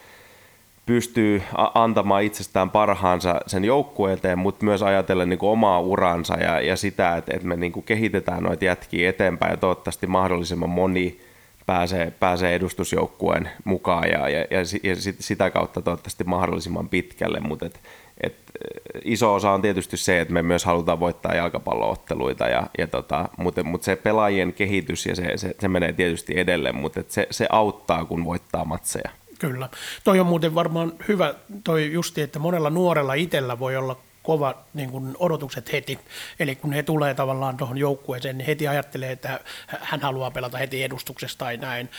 [SPEAKER 2] pystyy antamaan itsestään parhaansa sen joukkueeteen, mutta myös ajatellen niin kuin omaa uransa ja, ja sitä, että, että me niin kuin kehitetään noita jätkiä eteenpäin ja toivottavasti mahdollisimman moni pääsee, pääsee edustusjoukkueen mukaan ja, ja, ja, ja sitä kautta toivottavasti mahdollisimman pitkälle, mutta et, et, iso osa on tietysti se, että me myös halutaan voittaa jalkapallootteluita, ja, ja tota, mutta, mutta se pelaajien kehitys ja se, se, se menee tietysti edelleen, mutta se, se auttaa, kun voittaa matseja.
[SPEAKER 1] Kyllä. Toi on muuten varmaan hyvä toi justi, että monella nuorella itsellä voi olla kova niin kuin odotukset heti. Eli kun he tulee tavallaan tuohon joukkueeseen, niin heti ajattelee, että hän haluaa pelata heti edustuksesta tai näin.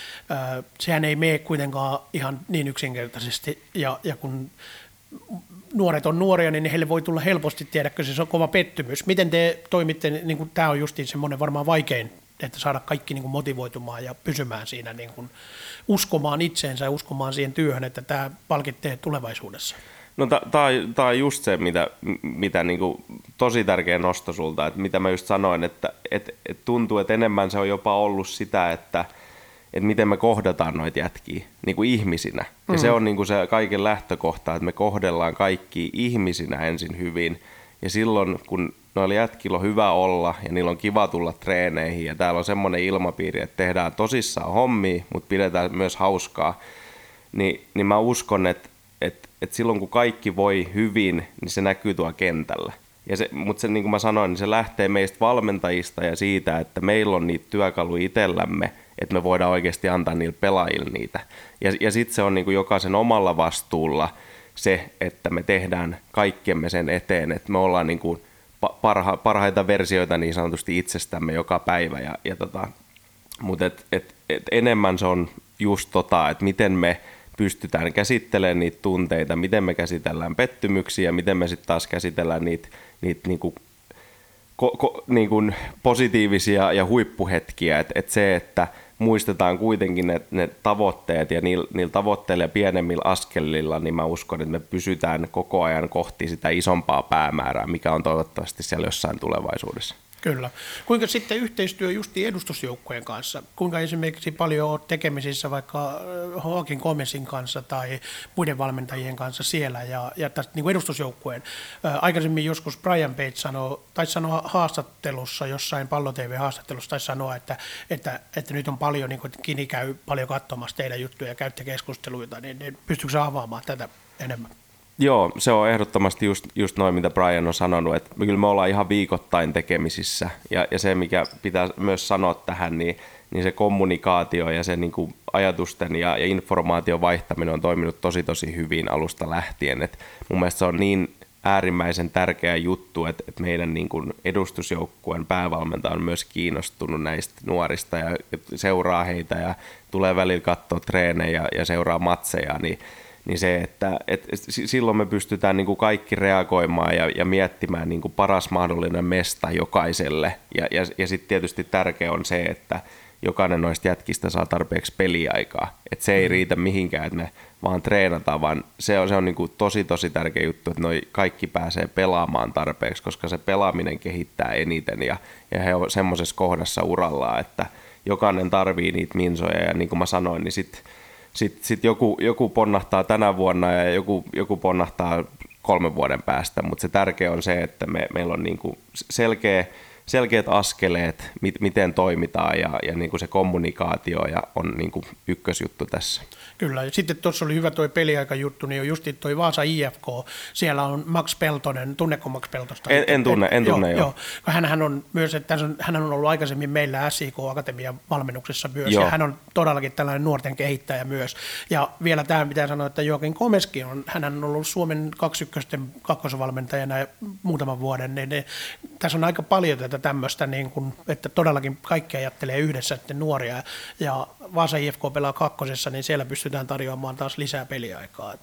[SPEAKER 1] Sehän ei mene kuitenkaan ihan niin yksinkertaisesti. Ja, ja kun nuoret on nuoria, niin heille voi tulla helposti, tiedäkö, se on kova pettymys. Miten te toimitte, niin kuin tämä on justiin semmoinen varmaan vaikein että saada kaikki niin kuin motivoitumaan ja pysymään siinä, niin kuin uskomaan itseensä ja uskomaan siihen työhön, että tämä palkittee tulevaisuudessa?
[SPEAKER 2] No tämä on just se, mitä, mitä niin kuin, tosi tärkeä nosto sulta, että mitä mä just sanoin, että et, et tuntuu, että enemmän se on jopa ollut sitä, että et miten me kohdataan noita jätkiä niin kuin ihmisinä. Ja mm. se on niin kuin se kaiken lähtökohta, että me kohdellaan kaikki ihmisinä ensin hyvin. Ja silloin, kun noilla jätkillä on hyvä olla ja niillä on kiva tulla treeneihin ja täällä on semmoinen ilmapiiri, että tehdään tosissaan hommia, mutta pidetään myös hauskaa, niin, niin mä uskon, että, että, että silloin kun kaikki voi hyvin, niin se näkyy tuolla kentällä. Ja se, mutta se, niin kuin mä sanoin, niin se lähtee meistä valmentajista ja siitä, että meillä on niitä työkaluja itsellämme, että me voidaan oikeasti antaa niille pelaajille niitä. Ja, ja sitten se on niin kuin jokaisen omalla vastuulla se, että me tehdään kaikkemme sen eteen, että me ollaan niin kuin parha, parhaita versioita niin sanotusti itsestämme joka päivä. Ja, ja tota, mutta et, et, et enemmän se on just tota, että miten me pystytään käsittelemään niitä tunteita, miten me käsitellään pettymyksiä, miten me sitten taas käsitellään niitä, niitä niinku, ko, ko, niinku positiivisia ja huippuhetkiä. Että et se, että muistetaan kuitenkin ne, ne tavoitteet ja niillä, niillä tavoitteilla ja pienemmillä askelilla, niin mä uskon, että me pysytään koko ajan kohti sitä isompaa päämäärää, mikä on toivottavasti siellä jossain tulevaisuudessa.
[SPEAKER 1] Kyllä. Kuinka sitten yhteistyö justi edustusjoukkojen kanssa? Kuinka esimerkiksi paljon olet tekemisissä vaikka Hawkin Komesin kanssa tai muiden valmentajien kanssa siellä ja, ja tästä niin edustusjoukkueen? Aikaisemmin joskus Brian Page sanoi, tai sanoa haastattelussa, jossain pallo TV-haastattelussa, tai sanoa, että, että, että nyt on paljon, niin kuin, Kini käy paljon katsomassa teidän juttuja ja käytte keskusteluita, niin, niin pystyykö avaamaan tätä enemmän?
[SPEAKER 2] Joo, se on ehdottomasti just, just noin, mitä Brian on sanonut, että kyllä me ollaan ihan viikoittain tekemisissä. Ja, ja se, mikä pitää myös sanoa tähän, niin, niin se kommunikaatio ja se niin kuin ajatusten ja, ja informaation vaihtaminen on toiminut tosi tosi hyvin alusta lähtien. Et mun mielestä se on niin äärimmäisen tärkeä juttu, että, että meidän niin kuin edustusjoukkueen päävalmentaja on myös kiinnostunut näistä nuorista ja seuraa heitä ja tulee välillä katsoa treenejä ja seuraa matseja, niin niin se, että, että silloin me pystytään niin kuin kaikki reagoimaan ja, ja miettimään niin kuin paras mahdollinen mesta jokaiselle. Ja, ja, ja sitten tietysti tärkeä on se, että, jokainen noista jätkistä saa tarpeeksi peliaikaa. Että se ei mm. riitä mihinkään, että me vaan treenataan, vaan se on, se on niin kuin tosi tosi tärkeä juttu, että noi kaikki pääsee pelaamaan tarpeeksi, koska se pelaaminen kehittää eniten ja, ja he on semmoisessa kohdassa uralla, että jokainen tarvii niitä minsoja ja niin kuin mä sanoin, niin sitten sit, sit joku, joku ponnahtaa tänä vuonna ja joku, joku ponnahtaa kolmen vuoden päästä, mutta se tärkeä on se, että me, meillä on niin selkeä selkeät askeleet, mit, miten toimitaan ja, ja niin se kommunikaatio ja on niin ykkösjuttu tässä.
[SPEAKER 1] Kyllä, ja sitten tuossa oli hyvä tuo peliaikajuttu, niin on just toi Vaasa IFK, siellä on Max Peltonen, tunneko Max Peltosta?
[SPEAKER 2] En, en tunne, en tunne joo. joo.
[SPEAKER 1] Hänhän on myös, että hän on ollut aikaisemmin meillä SIK Akatemian valmennuksessa myös, joo. ja hän on todellakin tällainen nuorten kehittäjä myös. Ja vielä tämä pitää sanoa, että Joakin Komeski on, hän on ollut Suomen 21 kakkosvalmentajana muutaman vuoden, niin ne, tässä on aika paljon tätä tämmöistä, niin kuin, että todellakin kaikki ajattelee yhdessä että nuoria, ja Vaasa IFK pelaa kakkosessa, niin siellä pystytään tarjoamaan taas lisää peliaikaa.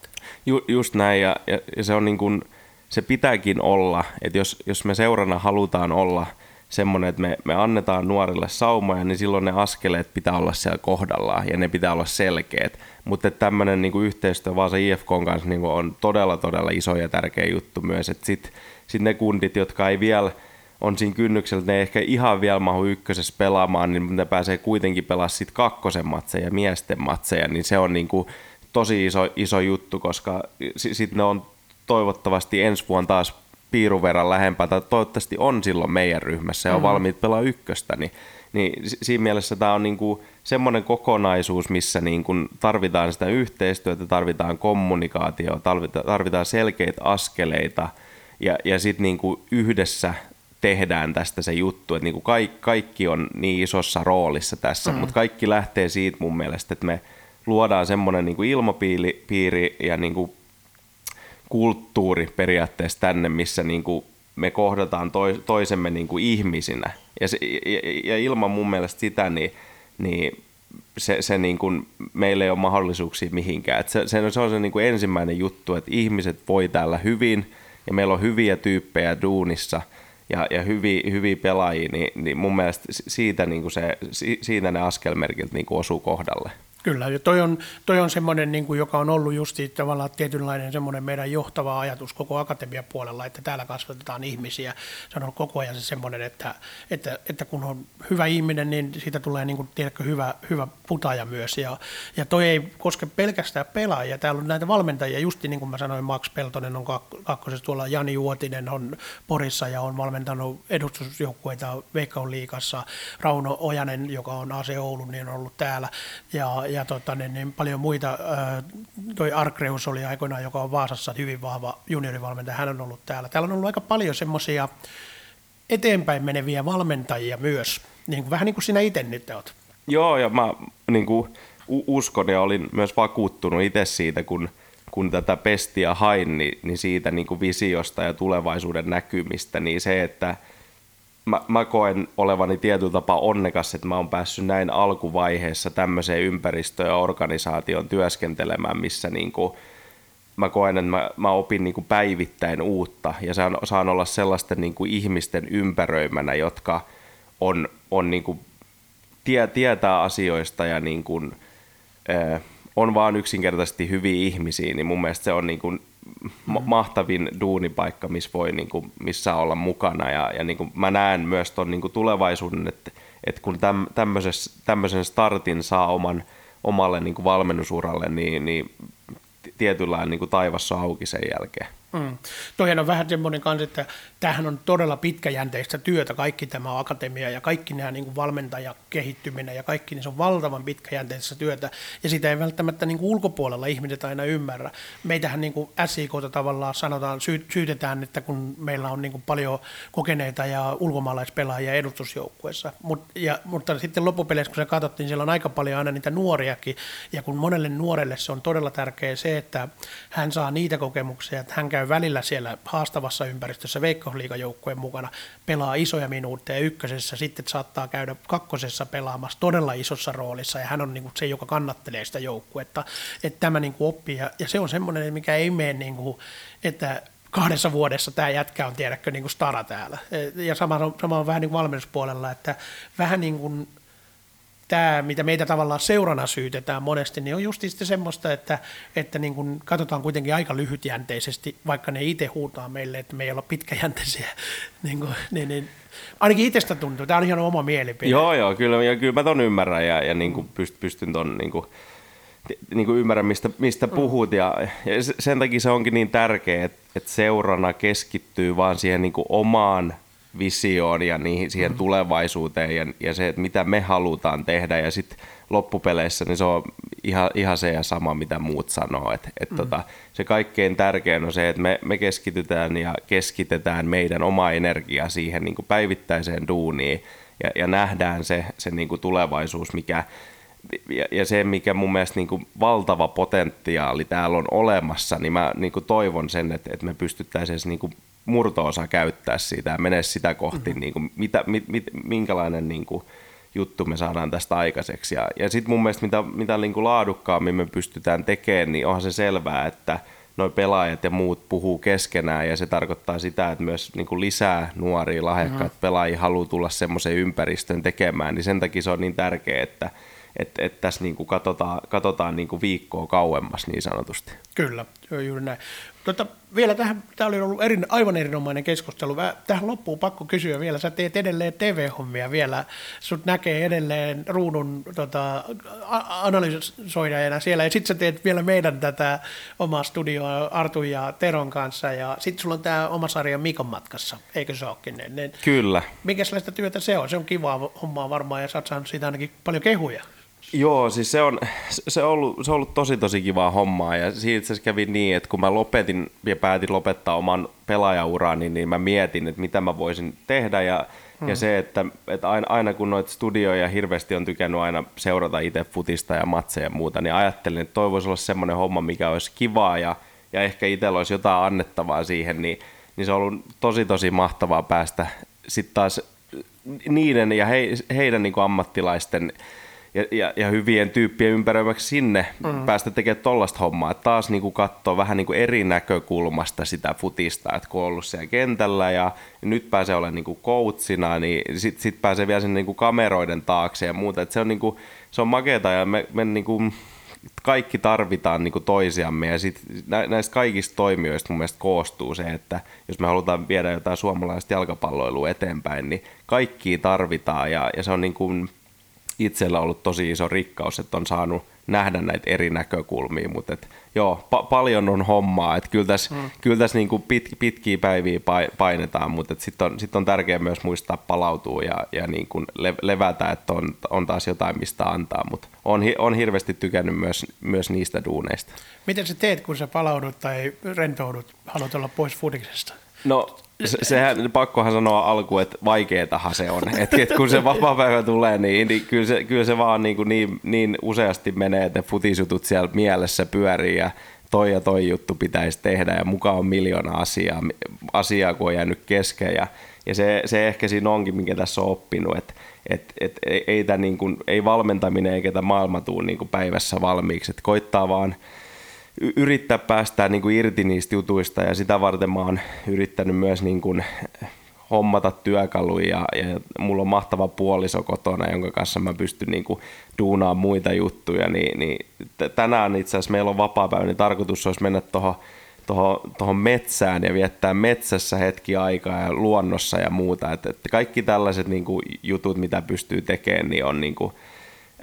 [SPEAKER 2] Ju, just näin, ja, ja, ja se on niin kuin, se pitääkin olla, että jos, jos me seurana halutaan olla semmoinen, että me, me annetaan nuorille saumoja, niin silloin ne askeleet pitää olla siellä kohdallaan ja ne pitää olla selkeät. Mutta tämmöinen niin yhteistyö Vaasa IFK kanssa niin on todella, todella iso ja tärkeä juttu myös, että sitten sit ne kundit, jotka ei vielä – on siinä kynnyksellä, että ne ei ehkä ihan vielä mahu ykkösessä pelaamaan, niin ne pääsee kuitenkin pelaamaan sitten kakkosen matseja, miesten matseja, niin se on niin kuin tosi iso, iso juttu, koska sitten ne on toivottavasti ensi vuonna taas piirun verran lähempää, tai toivottavasti on silloin meidän ryhmässä ja on mm. valmiit pelaa ykköstä, niin, niin siinä mielessä tämä on niin kuin semmoinen kokonaisuus, missä niin kuin tarvitaan sitä yhteistyötä, tarvitaan kommunikaatiota, tarvitaan selkeitä askeleita, ja, ja sitten niin yhdessä tehdään tästä se juttu, että niin kuin kaikki, kaikki on niin isossa roolissa tässä, mm. mutta kaikki lähtee siitä mun mielestä, että me luodaan semmoinen niin kuin ilmapiiri ja niin kuin kulttuuri periaatteessa tänne, missä niin kuin me kohdataan toisemme niin kuin ihmisinä. Ja, se, ja, ja ilman mun mielestä sitä, niin, niin se, se niin kuin, meillä ei ole mahdollisuuksia mihinkään. Et se, se, se on se niin kuin ensimmäinen juttu, että ihmiset voi täällä hyvin ja meillä on hyviä tyyppejä duunissa – ja, ja hyviä, hyviä pelaajia, niin, niin mun mielestä siitä, niin kuin se, siitä ne askelmerkit niin kuin osuu kohdalle.
[SPEAKER 1] Kyllä, ja toi on, toi on semmoinen, niin kuin, joka on ollut just tavallaan tietynlainen semmoinen meidän johtava ajatus koko akatemian puolella, että täällä kasvatetaan ihmisiä. Se on ollut koko ajan se semmoinen, että, että, että kun on hyvä ihminen, niin siitä tulee niin kuin, tiedätkö, hyvä, hyvä putaja myös. Ja, ja toi ei koske pelkästään pelaajia. Täällä on näitä valmentajia, just niin kuin mä sanoin, Max Peltonen on kakkosessa, tuolla Jani Uotinen on Porissa ja on valmentanut edustusjoukkueita Veikkaun liikassa. Rauno Ojanen, joka on AC Oulu, niin on ollut täällä. Ja, ja tota, niin, niin paljon muita. Toi Arkreus oli aikoinaan, joka on Vaasassa hyvin vahva juniorivalmentaja, hän on ollut täällä. Täällä on ollut aika paljon semmoisia eteenpäin meneviä valmentajia myös, niin kuin, vähän niin kuin sinä itse nyt olet.
[SPEAKER 2] Joo, ja mä niin kuin, uskon ja olin myös vakuuttunut itse siitä, kun, kun tätä pestiä hain, niin, niin siitä niin kuin visiosta ja tulevaisuuden näkymistä, niin se, että – mä, mä koen olevani tietyllä tapaa onnekas, että mä oon päässyt näin alkuvaiheessa tämmöiseen ympäristöön ja organisaation työskentelemään, missä niin kuin mä koen, että mä, mä opin niin kuin päivittäin uutta. Ja saan, saan olla sellaisten niin kuin ihmisten ympäröimänä, jotka on, on niin kuin, tie, tietää asioista ja niin kuin, äh, on vaan yksinkertaisesti hyviä ihmisiä, niin mun mielestä se on niin kuin ma- mahtavin duunipaikka, missä voi niin kuin, missä olla mukana. Ja, ja niin kuin mä näen myös tuon niin tulevaisuuden, että, että kun täm, tämmöisen startin saa oman, omalle niin kuin valmennusuralle, niin, niin tietyllä niin kuin taivas on auki sen jälkeen.
[SPEAKER 1] Mm. On vähän semmoinen kanssa, että tämähän on todella pitkäjänteistä työtä, kaikki tämä akatemia ja kaikki nämä niin kuin valmentajakehittyminen ja kaikki, niin se on valtavan pitkäjänteistä työtä ja sitä ei välttämättä niin kuin ulkopuolella ihmiset aina ymmärrä. Meitähän niin kuin SIKta tavallaan sanotaan, sy- syytetään, että kun meillä on niin kuin paljon kokeneita ja ulkomaalaispelaajia edustusjoukkueessa, Mut, ja, mutta sitten loppupeleissä, kun se katsottiin, siellä on aika paljon aina niitä nuoriakin ja kun monelle nuorelle se on todella tärkeää se, että hän saa niitä kokemuksia, että hän käy käy välillä siellä haastavassa ympäristössä veikkausliigajoukkueen mukana, pelaa isoja minuutteja ykkösessä, sitten saattaa käydä kakkosessa pelaamassa todella isossa roolissa, ja hän on niin kuin se, joka kannattelee sitä joukkuetta, että tämä niin kuin oppii, ja, ja se on semmoinen, mikä ei mene, niin kuin, että kahdessa vuodessa tämä jätkä on, tiedäkö, niin kuin stara täällä. Ja sama, sama on vähän niin kuin valmennuspuolella, että vähän niin kuin tämä, mitä meitä tavallaan seurana syytetään monesti, niin on just semmoista, että, että niin kuin katsotaan kuitenkin aika lyhytjänteisesti, vaikka ne itse huutaa meille, että me ei olla pitkäjänteisiä. niin kuin, niin, niin, ainakin itsestä tuntuu, tämä on ihan oma mielipide.
[SPEAKER 2] Joo, joo, kyllä, ja kyllä mä ton ymmärrän ja, ja niin kuin pyst, pystyn ton niin kuin, niin kuin ymmärrän, mistä, mistä puhut. Ja, ja sen takia se onkin niin tärkeää, että, että seurana keskittyy vaan siihen niin kuin omaan visioon ja niihin, siihen mm. tulevaisuuteen ja, ja se, että mitä me halutaan tehdä ja sitten loppupeleissä niin se on ihan, ihan se ja sama, mitä muut sanoo. Et, et mm. tota, se kaikkein tärkein on se, että me, me keskitytään ja keskitetään meidän oma energia siihen niin kuin päivittäiseen duuniin ja, ja nähdään se, se niin kuin tulevaisuus, mikä, ja, ja se, mikä mun mielestä niin kuin valtava potentiaali täällä on olemassa, niin mä niin kuin toivon sen, että, että me pystyttäisiin niin kuin murto-osa käyttää siitä ja mene sitä kohti, mm-hmm. niin kuin, mitä, mit, mit, minkälainen niin kuin, juttu me saadaan tästä aikaiseksi. Ja, ja sitten mun mielestä mitä, mitä niin kuin laadukkaammin me pystytään tekemään, niin onhan se selvää, että noin pelaajat ja muut puhuu keskenään ja se tarkoittaa sitä, että myös niin kuin lisää nuoria lahjakkaita mm-hmm. pelaajia haluaa tulla semmoiseen ympäristöön tekemään, niin sen takia se on niin tärkeää, että että et tässä niin kuin katsotaan, katsotaan niin kuin viikkoa kauemmas niin sanotusti.
[SPEAKER 1] Kyllä, juuri näin. Tota, vielä tähän, tämä oli ollut erin, aivan erinomainen keskustelu. Tähän loppuun pakko kysyä vielä, sä teet edelleen TV-hommia vielä, sut näkee edelleen ruudun tota, analysoidajana siellä, ja sitten sä teet vielä meidän tätä omaa studioa Artu ja Teron kanssa, ja sitten sulla on tämä oma sarja Mikon matkassa, eikö se olekin? Ne,
[SPEAKER 2] Kyllä.
[SPEAKER 1] Minkälaista työtä se on? Se on kivaa hommaa varmaan, ja sä oot saanut siitä ainakin paljon kehuja.
[SPEAKER 2] Joo, siis se on, se on, ollut, se on ollut tosi tosi kivaa hommaa ja siitä se kävi niin, että kun mä lopetin ja päätin lopettaa oman pelaajaurani, niin mä mietin, että mitä mä voisin tehdä ja, hmm. ja se, että, että aina, aina kun noita studioja hirveästi on tykännyt aina seurata itse futista ja matseja ja muuta, niin ajattelin, että toi voisi olla semmoinen homma, mikä olisi kivaa ja, ja ehkä itsellä olisi jotain annettavaa siihen, niin, niin se on ollut tosi tosi mahtavaa päästä sitten taas niiden ja he, heidän niin kuin ammattilaisten ja, ja, ja hyvien tyyppien ympäröimäksi sinne mm. päästä tekemään tollasta hommaa. Et taas niin kuin katsoo vähän niin kuin eri näkökulmasta sitä futista, että kun on ollut siellä kentällä ja, ja nyt pääsee olemaan niin kuin coachina, niin sitten sit pääsee vielä sinne niin kuin kameroiden taakse ja muuta. Et se on, niin kuin, se on makeeta ja me, me niin kuin, kaikki tarvitaan niin kuin toisiamme ja sit näistä kaikista toimijoista mun mielestä koostuu se, että jos me halutaan viedä jotain suomalaista jalkapalloilua eteenpäin, niin kaikki tarvitaan ja, ja se on niin kuin, itsellä ollut tosi iso rikkaus, että on saanut nähdä näitä eri näkökulmia, mutta et, joo, pa- paljon on hommaa, että kyllä tässä, mm. kyllä tässä niinku pit, pitkiä päiviä painetaan, mutta sitten on, sit on tärkeää myös muistaa palautua ja, ja niinku le- levätä, että on, on taas jotain, mistä antaa, mutta on, on hirveästi tykännyt myös, myös niistä duuneista.
[SPEAKER 1] Miten sä teet, kun sä palaudut tai rentoudut, haluat olla pois fudiksesta?
[SPEAKER 2] No se, sehän, pakkohan sanoa alkuun, että vaikeetahan se on. Et, et kun se vapaa-päivä tulee, niin, niin kyllä, se, kyllä se vaan niin, kuin niin, niin useasti menee, että ne futisjutut siellä mielessä pyörii ja toi ja toi juttu pitäisi tehdä ja mukaan on miljoona asiaa, asiaa kun on jäänyt kesken ja, ja se, se ehkä siinä onkin, minkä tässä on oppinut, että et, et, ei, ei, niin kuin, ei valmentaminen eikä tämä maailma tule niin päivässä valmiiksi, että koittaa vaan – yrittää päästää niin kuin irti niistä jutuista ja sitä varten mä oon yrittänyt myös niin kuin hommata työkaluja ja, ja mulla on mahtava puoliso kotona, jonka kanssa mä pystyn niin kuin duunaamaan muita juttuja, niin, niin tänään itse asiassa meillä on vapaa-päivä, niin tarkoitus olisi mennä tuohon tuohon, metsään ja viettää metsässä hetki aikaa ja luonnossa ja muuta. Et, et kaikki tällaiset niin kuin, jutut, mitä pystyy tekemään, niin on niin kuin,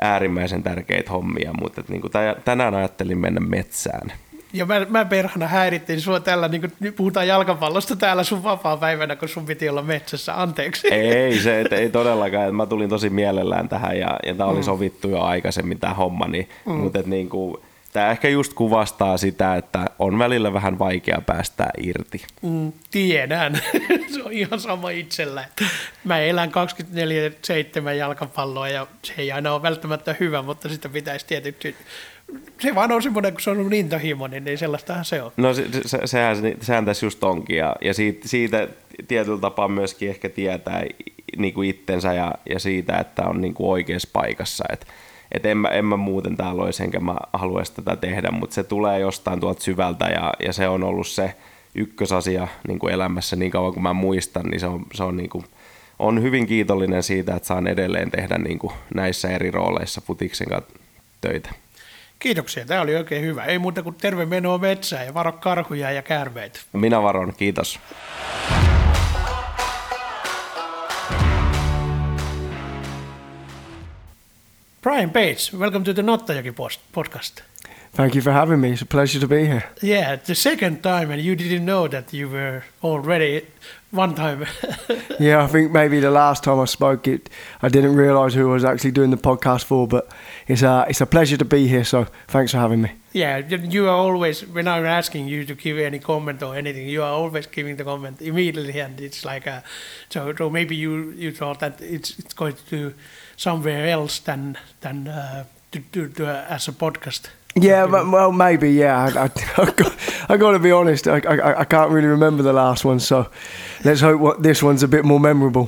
[SPEAKER 2] äärimmäisen tärkeitä hommia, mutta niin kuin tänään ajattelin mennä metsään.
[SPEAKER 1] Ja mä, mä perhana häirittiin sua tällä, niin kuin puhutaan jalkapallosta täällä sun vapaa-päivänä, kun sun piti olla metsässä. Anteeksi.
[SPEAKER 2] Ei, se et, ei todellakaan. Mä tulin tosi mielellään tähän ja, ja tämä oli mm. sovittu jo aikaisemmin tämä homma, niin, mm. mutta et, niin kuin, Tämä ehkä just kuvastaa sitä, että on välillä vähän vaikea päästä irti.
[SPEAKER 1] Mm, tiedän. se on ihan sama itsellä. Mä elän 24-7 jalkapalloa ja se ei aina ole välttämättä hyvä, mutta sitä pitäisi tietysti se vaan on semmoinen, kun se on ollut intohimoinen, niin sellaistahan se on.
[SPEAKER 2] No se, se, sehän, sehän tässä just onkin, ja, ja siitä, siitä tietyllä tapaa myöskin ehkä tietää niin kuin itsensä ja, ja siitä, että on niin kuin oikeassa paikassa. Että että en, mä, en mä muuten täällä olisi, enkä mä haluaisi tätä tehdä, mutta se tulee jostain tuolta syvältä ja, ja se on ollut se ykkösasia niin kuin elämässä niin kauan kuin mä muistan, niin se on, se on niin kuin on hyvin kiitollinen siitä, että saan edelleen tehdä niin kuin näissä eri rooleissa futiksen kanssa töitä.
[SPEAKER 1] Kiitoksia, tämä oli oikein hyvä. Ei muuta kuin terve menoa metsään ja varo karhuja ja käärmeitä.
[SPEAKER 2] Minä varon, kiitos.
[SPEAKER 1] Brian Bates, welcome to the Nottajoki podcast.
[SPEAKER 3] Thank you for having me. It's a pleasure to be here.
[SPEAKER 1] Yeah, the second time, and you didn't know that you were already one time.
[SPEAKER 3] yeah, I think maybe the last time I spoke, it I didn't realise who I was actually doing the podcast for, but it's a it's a pleasure to be here. So thanks for having me.
[SPEAKER 1] Yeah, you are always when I'm asking you to give any comment or anything, you are always giving the comment immediately, and it's like a, so so maybe you you thought that it's it's going to somewhere else than than uh, to do to, uh, as a podcast.
[SPEAKER 3] Yeah, but, well, maybe. Yeah, I, I, I, got, I got to be honest. I, I, I can't really remember the last one, so let's hope what this one's a bit more memorable.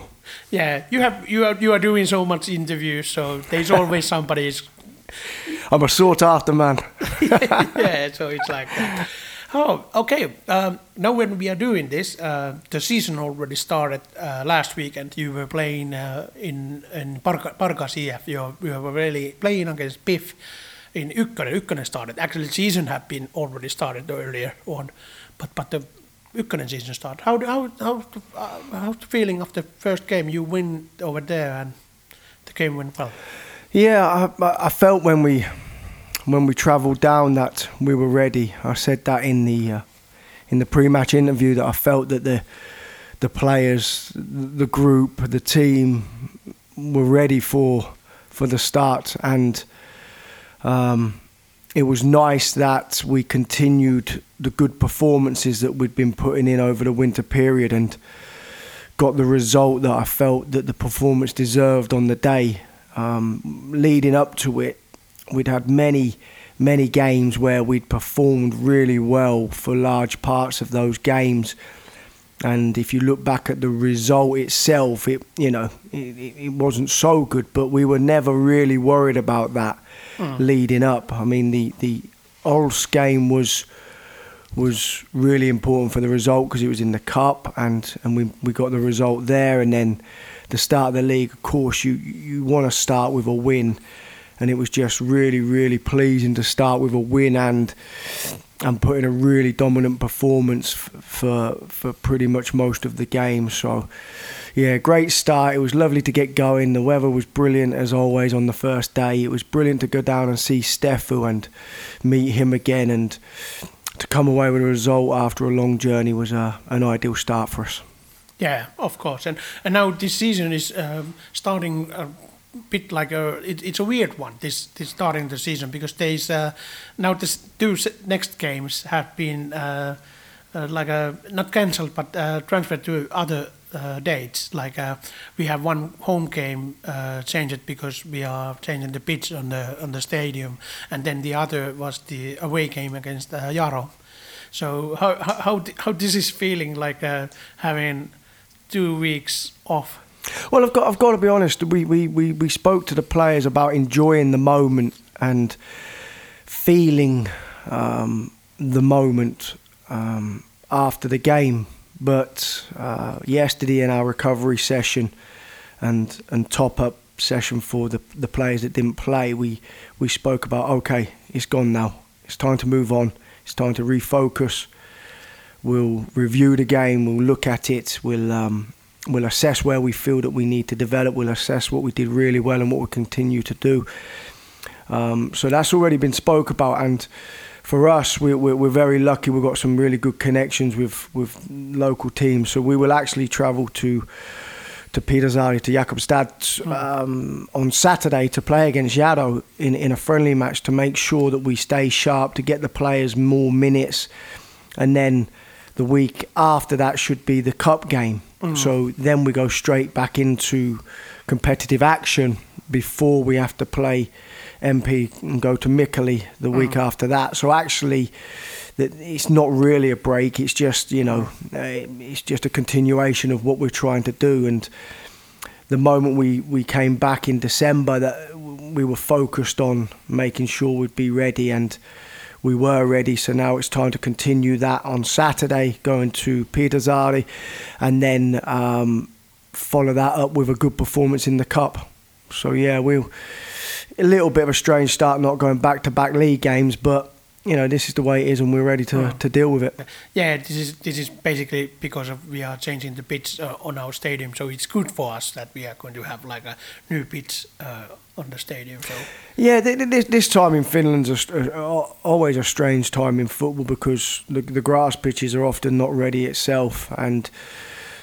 [SPEAKER 1] Yeah, you have you are you are doing so much interviews, so there's always somebody.
[SPEAKER 3] I'm a sought after man.
[SPEAKER 1] yeah, so it's like that. Oh, okay. Um, now when we are doing this, uh, the season already started uh, last week, and you were playing uh, in in Parka, CF. You, you were really playing against PIF in Ykkönen. Ykkönen started. Actually, the season had been already started earlier on, but but the Ykkönen season started. How how how uh, how's the feeling of the first game? You win over there, and the game went well.
[SPEAKER 3] Yeah, I, I felt when we when we travelled down that we were ready. I said that in the uh, in the pre-match interview that I felt that the the players, the group, the team were ready for for the start, and um, it was nice that we continued the good performances that we'd been putting in over the winter period and got the result that I felt that the performance deserved on the day. Um, leading up to it, we'd had many many games where we'd performed really well for large parts of those games. And if you look back at the result itself it you know it, it wasn't so good but we were never really worried about that mm. leading up. I mean the the Ols game was was really important for the result because it was in the cup and and we we got the result there. And then the start of the league of course you you want to start with a win and it was just really, really pleasing to start with a win and and put in a really dominant performance for for pretty much most of the game. So, yeah, great start. It was lovely to get going. The weather was brilliant as always on the first day. It was brilliant to go down and see Stefu and meet him again, and to come away with a result after a long journey was a, an ideal start for us.
[SPEAKER 1] Yeah, of course, and and now this season is um, starting. Uh, bit like a it, it's a weird one this this starting the season because there's uh, now the two next games have been uh, uh, like a not cancelled but uh, transferred to other uh, dates. Like uh, we have one home game changed because we are changing the pitch on the on the stadium and then the other was the away game against Jaro so how how how, how this is feeling like having two weeks off
[SPEAKER 3] well, I've got I've got to be honest. We we, we, we spoke to the players about enjoying the moment and feeling um, the moment um, after the game. But uh, yesterday in our recovery session and and top up session for the the players that didn't play, we we spoke about okay, it's gone now. It's time to move on. It's time to refocus. We'll review the game. We'll look at it. We'll um, We'll assess where we feel that we need to develop. We'll assess what we did really well and what we continue to do. Um, so that's already been spoke about, and for us, we, we're, we're very lucky. We've got some really good connections with with local teams. So we will actually travel to to Pietarsaari to Jakobstad um, on Saturday to play against Jaro in in a friendly match to make sure that we stay sharp to get the players more minutes, and then the week after that should be the cup game Mm. So then we go straight back into competitive action before we have to play MP and go to Mikkeli the mm. week after that. So actually, it's not really a break. It's just you know, uh, it's just a continuation of what we're trying to do. And the moment we we came back in December, that we were focused on making sure we'd be ready and we were ready. So now it's time to continue that on Saturday, going to Pietarsaari, and then um, follow that up with a good performance in the cup. So yeah, we'll a little bit of a strange start, not going back to back league games, but you know this is the way it is, and we're ready to,
[SPEAKER 1] Mm.
[SPEAKER 3] to deal with it.
[SPEAKER 1] Yeah, this is this is basically because of we are changing the pitch uh, on our stadium, so it's good for us that we are going to have like a new pitch uh, on the stadium. So
[SPEAKER 3] Yeah, th- th- this, this time in Finland's a, always a strange time in football because the, the grass pitches are often not ready itself, and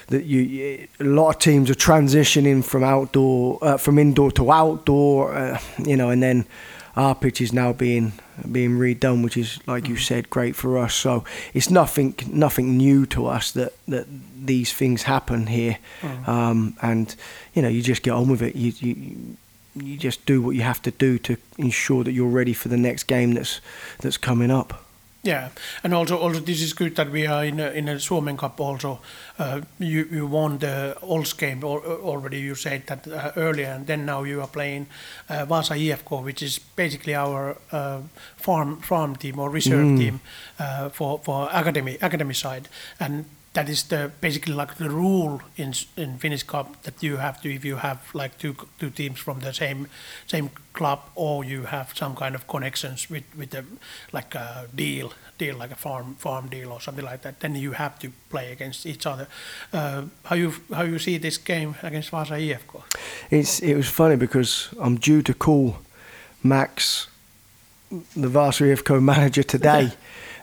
[SPEAKER 3] that you, you a lot of teams are transitioning from outdoor uh, from indoor to outdoor, uh, you know, and then our pitch is now being being redone, which is like you said, great for us. So it's nothing nothing new to us that that these things happen here, um, and you know you just get on with it. You you you just do what you have to do to ensure that you're ready for the next game that's that's coming up.
[SPEAKER 1] Yeah, and also also this is good that we are in a, in a Suomen Cup also. Uh, you you won the Ols game al- already. You said that uh, earlier, and then now you are playing uh, Vasa IFK, which is basically our uh, farm farm team or reserve team uh, for for academy academy side, and that is the basically like the rule in in Finnish Cup that you have to if you have like two two teams from the same same club or you have some kind of connections with with the like a deal deal like a farm farm deal or something like that then you have to play against each other. Uh, how you how you see this game against Vasa IFK?
[SPEAKER 3] It's it was funny because I'm due to call Max, the Varsity FCO manager today,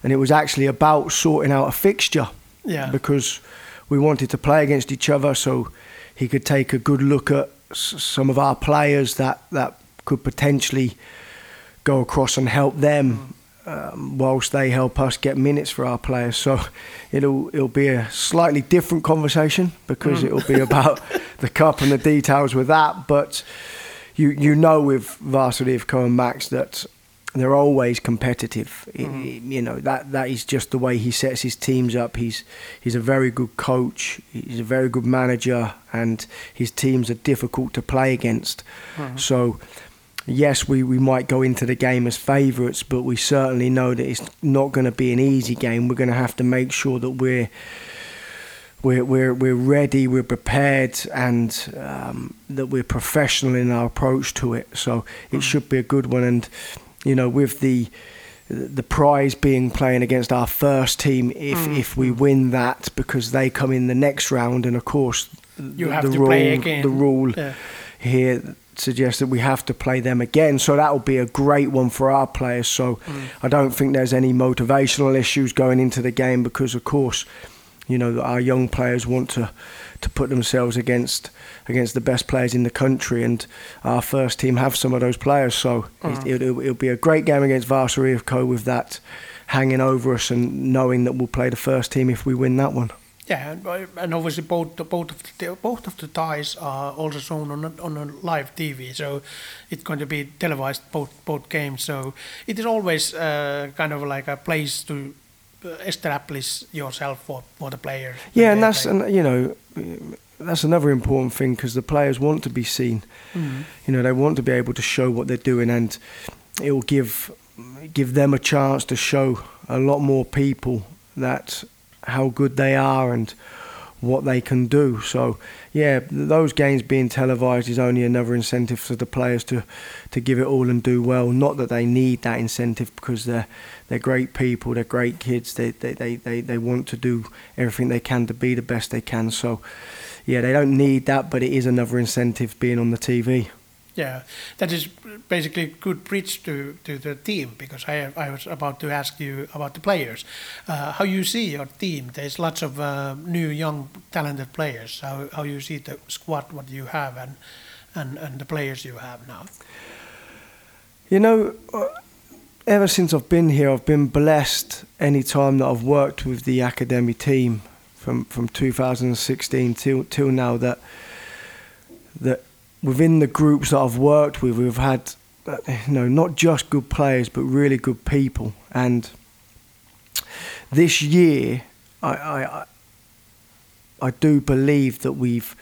[SPEAKER 3] and it was actually about sorting out a fixture.
[SPEAKER 1] Yeah.
[SPEAKER 3] Because we wanted to play against each other, so he could take a good look at s- some of our players that that could potentially go across and help them. Um, whilst they help us get minutes for our players, so it'll it'll be a slightly different conversation because it'll be about the cup and the details with that. But you you know with Varsity of and Max that they're always competitive. Mm-hmm. I- you know that that is just the way he sets his teams up. He's he's a very good coach. He's a very good manager, and his teams are difficult to play against. Mm-hmm. So. Yes, we, we might go into the game as favourites, but we certainly know that it's not going to be an easy game. We're going to have to make sure that we're we're we're we're ready, we're prepared, and um, that we're professional in our approach to it. So it mm-hmm. should be a good one. And you know, with the the prize being playing against our first team, if mm. if we win that, because they come in the next round, and of course,
[SPEAKER 1] You
[SPEAKER 3] the,
[SPEAKER 1] have
[SPEAKER 3] the
[SPEAKER 1] to
[SPEAKER 3] rule
[SPEAKER 1] play again.
[SPEAKER 3] the rule
[SPEAKER 1] Yeah.
[SPEAKER 3] here suggests that we have to play them again. So that will be a great one for our players. So mm. I don't think there's any motivational issues going into the game because, of course, you know our young players want to to put themselves against against the best players in the country, and our first team have some of those players. So it, it'll, it'll be a great game against of Co with that hanging over us and knowing that we'll play the first team if we win that one.
[SPEAKER 1] Yeah, and, uh, obviously both both of the, both of the ties are also shown on a, on a live TV, so it's going to be televised both both games. So it is always uh, kind of like a place to establish yourself for, for the players.
[SPEAKER 3] Yeah, and that's and you know that's another important thing because the players want to be seen.
[SPEAKER 1] Mhm.
[SPEAKER 3] You know, they want to be able to show what they're doing, and it will give give them a chance to show a lot more people that how good they are and what they can do. So, yeah, those games being televised is only another incentive for the players to to give it all and do well. Not that they need that incentive because they're they're great people, they're great kids. They they they they, they want to do everything they can to be the best they can. So, yeah, they don't need that, but it is another incentive being on the TV.
[SPEAKER 1] Yeah, that is basically a good bridge to, to the team because I I was about to ask you about the players, uh, how you see your team. There's lots of uh, new young talented players. How how you see the squad what you have and and and the players you have now.
[SPEAKER 3] You know, uh, ever since I've been here, I've been blessed any time that I've worked with the academy team from, from 2016 till till now that that within the groups that I've worked with, we've had uh, you know not just good players but really good people. And this year, I I, I- do believe that we've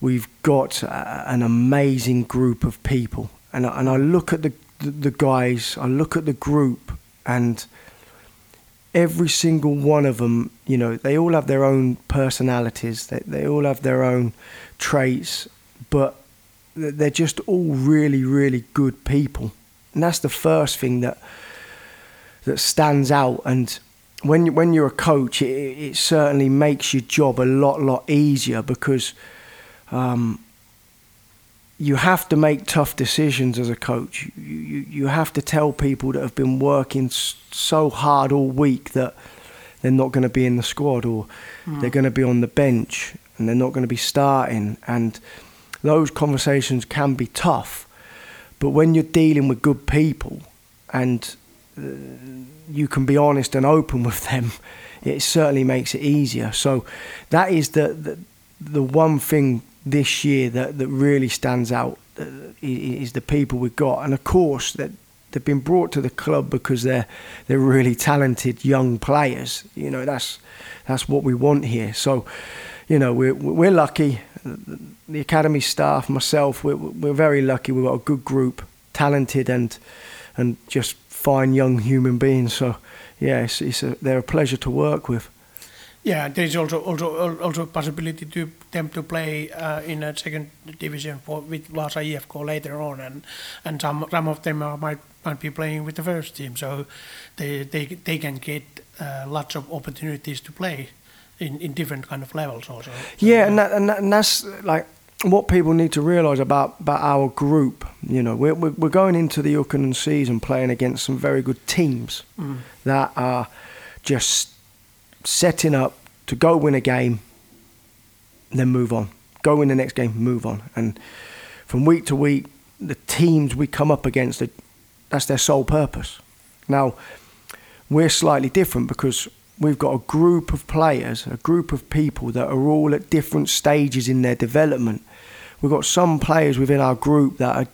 [SPEAKER 3] we've got a, an amazing group of people, and I, and I look at the, the the guys, I look at the group, and every single one of them, you know, they all have their own personalities. They they all have their own traits, but they're just all really really good people, and that's the first thing that that stands out. And when when you're a coach, it, it certainly makes your job a lot lot easier because. Um, you have to make tough decisions as a coach. You, you, you have to tell people that have been working so hard all week that they're not going to be in the squad or they're going to be on the bench and they're not going to be starting. And those conversations can be tough. But when you're dealing with good people and uh, you can be honest and open with them, it certainly makes it easier. So that is the, the, the one thing this year that, that really stands out uh, is the people we've got, and of course that they've been brought to the club because they're they're really talented young players. You know that's that's what we want here. So, you know we're we're lucky. The academy staff, myself, we're, we're very lucky. We've got a good group, talented and and just fine young human beings. So yeah, it's, it's a, they're a pleasure to work with.
[SPEAKER 1] Yeah, there is also also also possibility to them to play uh, in a second division for with Vasa IFK later on, and and some some of them are, might might be playing with the first team, so they they they can get uh, lots of opportunities to play in, in different kind of levels also. So,
[SPEAKER 3] Yeah, and, that, and, that, and that's like what people need to realise about, about our group. You know, we're, we're we're going into the Ukkonen season playing against some very good teams mm. that are just setting up to go win a game, then move on. Go win the next game, move on. And from week to week, the teams we come up against, that's their sole purpose. Now, we're slightly different because we've got a group of players, a group of people that are all at different stages in their development. We've got some players within our group that are,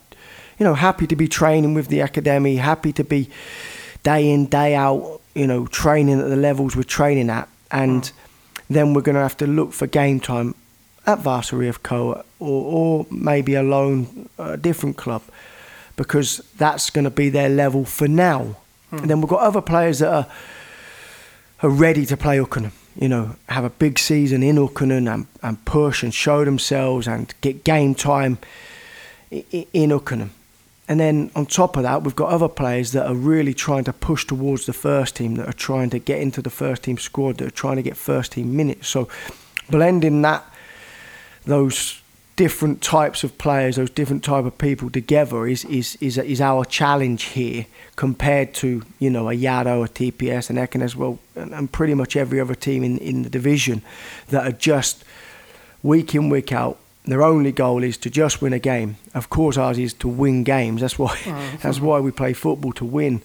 [SPEAKER 3] you know, happy to be training with the academy, happy to be day in, day out, you know, training at the levels we're training at. And mm. then we're going to have to look for game time at Varsity of Co or, or maybe a loan at a different club because that's going to be their level for now. And then we've got other players that are are ready to play Ukkonen. You know, have a big season in Ukkonen and, and push and show themselves and get game time in Ukkonen. And then on top of that, we've got other players that are really trying to push towards the first team, that are trying to get into the first team squad, that are trying to get first team minutes. So blending that, those different types of players, those different type of people together is is is, is our challenge here compared to you know a Yado, a TPS, and Ekin as well, and, and pretty much every other team in in the division that are just week in week out. Their only goal is to just win a game. Of course, ours is to win games. That's why that's why we play football to win,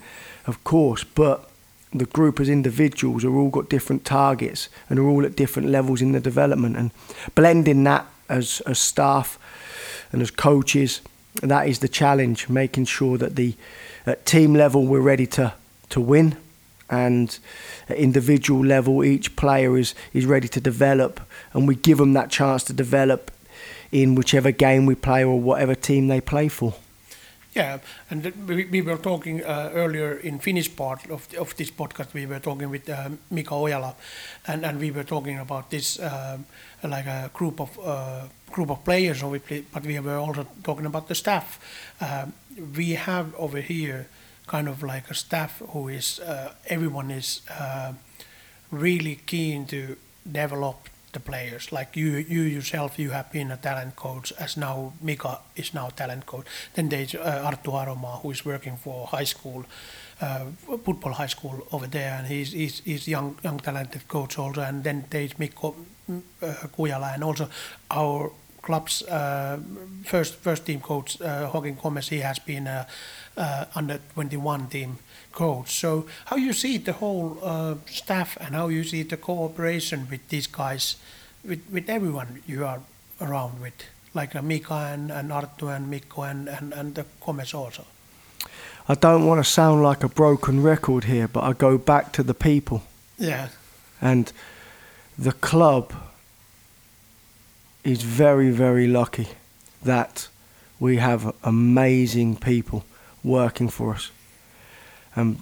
[SPEAKER 3] of course. But the group as individuals are all got different targets and are all at different levels in the development and blending that as as staff and as coaches. That is the challenge making sure that the at team level we're ready to to win. And at individual level each player is is ready to develop. And we give them that chance to develop in whichever game we play or whatever team they play for
[SPEAKER 1] Yeah, and we, we were talking uh, earlier in Finnish part of of this podcast. We were talking with um, Mika Ojala, and, and we were talking about this um, like a group of uh, group of players, obviously, but we were also talking about the staff. Um, we have over here kind of like a staff who is uh, everyone is uh, really keen to develop the players. Like you, you yourself, you have been a talent coach, as now Mika is now talent coach. Then there's uh, Arttu Aroma, who is working for high school, uh, football high school over there, and he's he's, he's young young talented coach also. And then there's Mikko uh, Kujala, and also our club's uh, first first team coach uh, Joaquin Gomez. He has been a uh, under 21 team coach. So how you see the whole uh, staff and how you see the cooperation with these guys, with, with everyone you are around with, like uh, Mika and, and Arttu and Mikko and, and, and the Gomez also.
[SPEAKER 3] I don't want to sound like a broken record here but I go back to the people
[SPEAKER 1] Yeah,
[SPEAKER 3] and the club is very very lucky that we have amazing people working for us and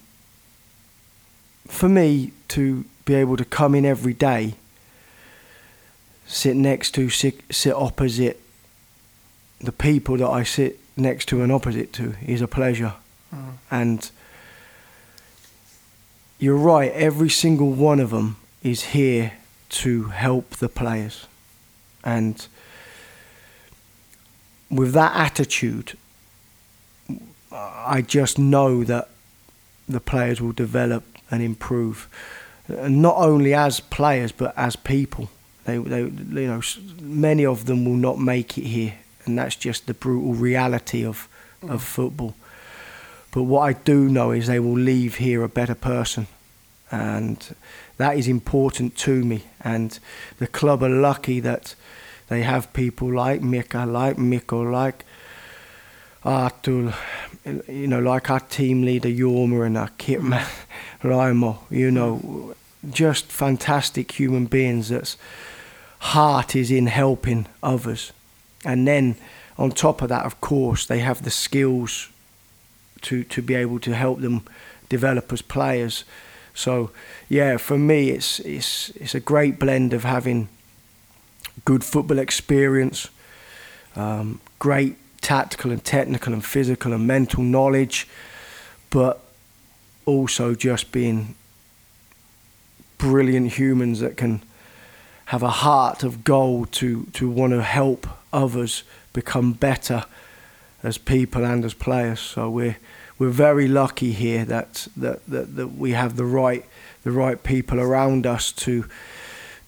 [SPEAKER 3] for me to be able to come in every day, sit next to, sit, sit opposite the people that I sit next to and opposite to is a pleasure. Mm. And you're right, every single one of them is here to help the players. And with that attitude, I just know that the players will develop and improve, and not only as players but as people. They, they, you know, many of them will not make it here, and that's just the brutal reality of of mm. football. But what I do know is they will leave here a better person, and that is important to me. And the club are lucky that they have people like Mika, like Mikko, like Artul, you know, like our team leader Yorma and our kit man Raimo, you know, just fantastic human beings that's heart is in helping others. And then on top of that, of course, they have the skills to, to be able to help them develop as players. So, yeah, for me, it's, it's, it's a great blend of having good football experience, um, great tactical and technical and physical and mental knowledge, but also just being brilliant humans that can have a heart of gold to, to want to help others become better as people and as players. So we're we're very lucky here that that, that, that we have the right the right people around us to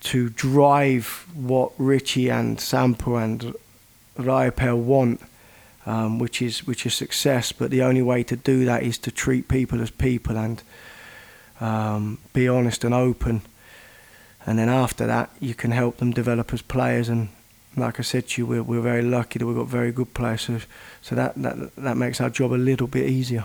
[SPEAKER 3] to drive what Richie and Sampo and Raipel want, um, which is which is success. But the only way to do that is to treat people as people and um, be honest and open. And then after that, you can help them develop as players. And like I said to you, we're, we're very lucky that we've got very good players. So, so that, that that makes our job a little bit easier.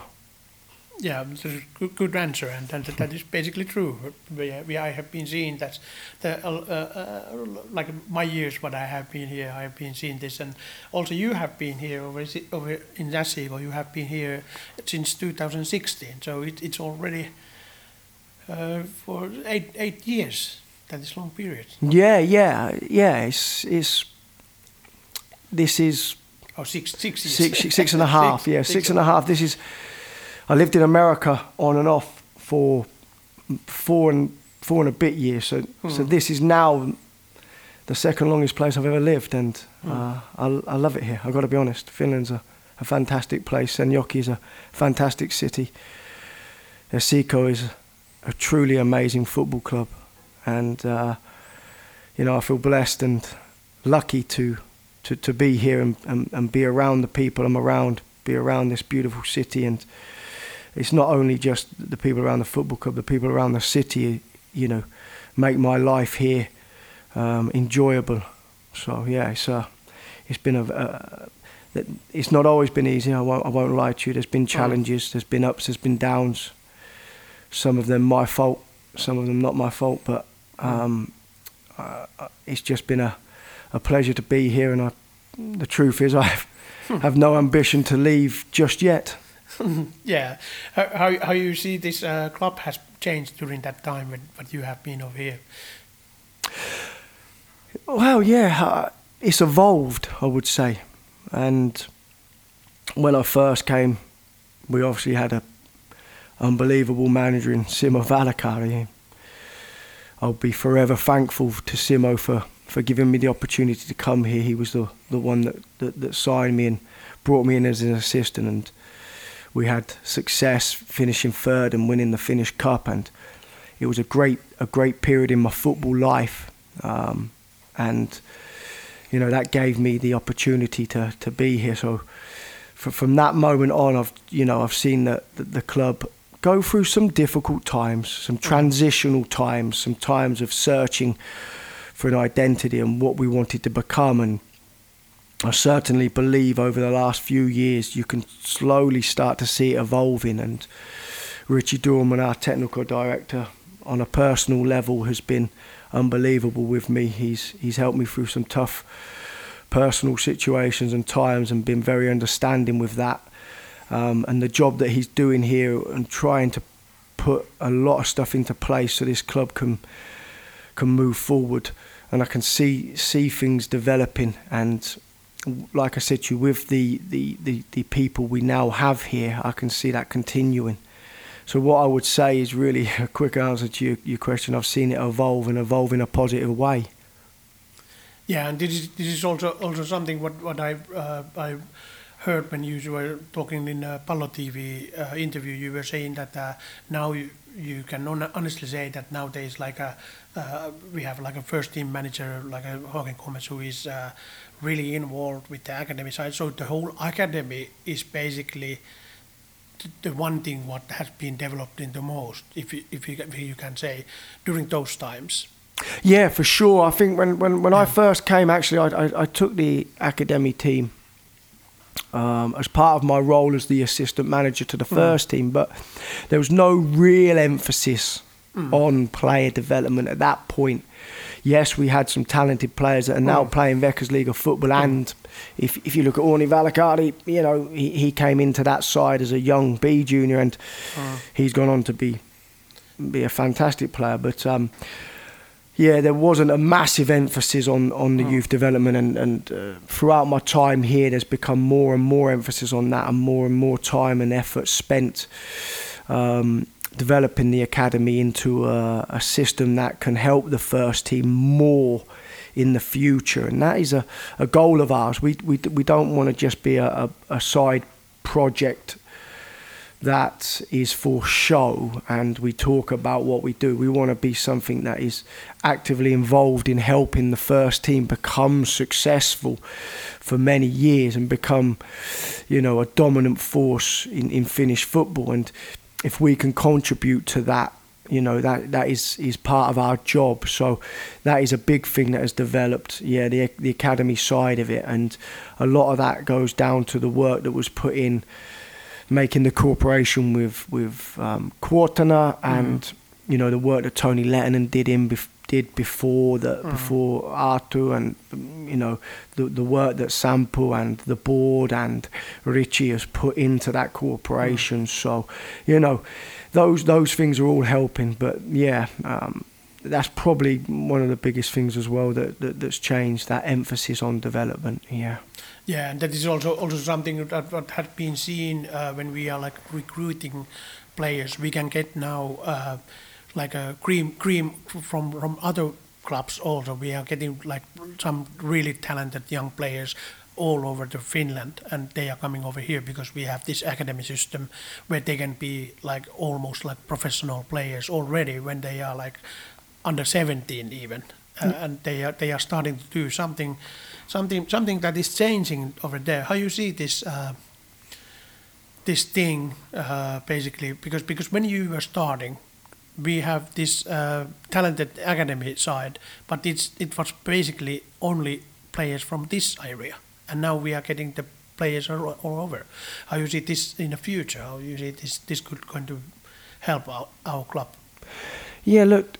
[SPEAKER 1] Yeah, that's a good, good answer, and that, that is basically true. We, we, I have been seeing that, the, uh, uh, like my years what I have been here, I have been seeing this, and also you have been here over, over in Nasivo, you have been here since 2016, so it, it's already uh, for eight eight years. That is long period.
[SPEAKER 3] Yeah, yeah, yeah. It's it's this is
[SPEAKER 1] Oh, six six years.
[SPEAKER 3] six six and a half. Yeah,
[SPEAKER 1] six
[SPEAKER 3] six and a half. This is. I lived in America on and off for four and four and a bit years. So so
[SPEAKER 1] Hmm.
[SPEAKER 3] this is now the second longest place I've ever lived, and
[SPEAKER 1] Hmm.
[SPEAKER 3] uh, I, I love it here. I've got to be honest. Finland's a, a fantastic place. Senjoki is a fantastic city. Siko is a truly amazing football club, and uh, you know I feel blessed and lucky to to, to be here and, and, and be around the people I'm around, be around this beautiful city. And it's not only just the people around the football club, the people around the city, you know, make my life here um, enjoyable. So yeah, it's uh, it's been a, uh, that it's not always been easy. I won't I won't lie to you. There's been challenges. There's been ups. There's been downs. Some of them my fault. Some of them not my fault. But um, uh, it's just been a a pleasure to be here, and I, the truth is, I have, have no ambition to leave just yet.
[SPEAKER 1] Yeah, how how, you see this uh, club has changed during that time when, when you have been over here?
[SPEAKER 3] Well, yeah, uh, it's evolved, I would say. And when I first came, we obviously had a unbelievable manager in Simo Valakari. I'll be forever thankful to Simo for, for giving me the opportunity to come here. He was the, the one that, that, that signed me and brought me in as an assistant. And we had success finishing third and winning the Finnish Cup. And it was a great, a great period in my football life. Um, and you know that gave me the opportunity to to be here. So from that moment on, I've you know I've seen the, the the club go through some difficult times, some transitional times, some times of searching for an identity and what we wanted to become. And I certainly believe over the last few years you can slowly start to see it evolving. And Richie Dorman, our technical director, on a personal level, has been unbelievable with me. He's he's helped me through some tough personal situations and times, and been very understanding with that. Um, and the job that he's doing here and trying to put a lot of stuff into place so this club can can move forward, and I can see see things developing. And like I said to you, with the the the, the people we now have here, I can see that continuing. So what I would say is really a quick answer to your, your question. I've seen it evolve and evolve in a positive way.
[SPEAKER 1] Yeah, and this is this is also also something what what I uh, I heard when you were talking in a Pallo TV uh, interview. You were saying that uh, now you, you can honestly say that nowadays like a uh, we have like a first team manager like a Håkan Gomez who is uh, really involved with the academy side. So the whole academy is basically the one thing what has been developed in the most, if you, if you, if you can say, during those times.
[SPEAKER 3] Yeah, for sure. I think when when, when yeah. I first came, actually, I, I, I took the academy team um, as part of my role as the assistant manager to the mm. first team, but there was no real emphasis mm. on player development at that point. Yes, we had some talented players that are now mm. playing Veikkausliiga football, mm. and if if you look at Orni Valakari, you know he, he came into that side as a young B junior, and mm. he's gone on to be be a fantastic player. But um, yeah, there wasn't a massive emphasis on, on the mm. youth development, and, and uh, throughout my time here, there's become more and more emphasis on that, and more and more time and effort spent um, developing the academy into a, a, system that can help the first team more in the future, and that is a, a goal of ours. We we we don't want to just be a, a, a side project that is for show and we talk about what we do. We want to be something that is actively involved in helping the first team become successful for many years and become, you know, a dominant force in, in Finnish football. And if we can contribute to that, you know, that, that is, is part of our job. So that is a big thing that has developed, yeah, the, the academy side of it. And a lot of that goes down to the work that was put in making the cooperation with with um, Kuortana and mm. you know the work that Tony Lehtinen did in bef- did before the mm. before Artu and you know the the work that Sampo and the board and Richie has put into that cooperation. Mm. So you know those those things are all helping. But yeah. Um, that's probably one of the biggest things as well that, that that's changed that emphasis on development yeah
[SPEAKER 1] yeah, and that is also also something that, that had been seen uh, when we are like recruiting players. We can get now uh, like a cream cream from from other clubs also. We are getting like some really talented young players all over the Finland, and they are coming over here because we have this academy system where they can be like almost like professional players already when they are like under 17 even, uh, mm. and they are they are starting to do something something something that is changing over there. How you see this uh, this thing uh, basically? Because because when you were starting, we have this uh, talented academy side, but it's it was basically only players from this area, and now we are getting the players all, all over. How you see this in the future? How you see this this could going to help our, our club?
[SPEAKER 3] Yeah, look,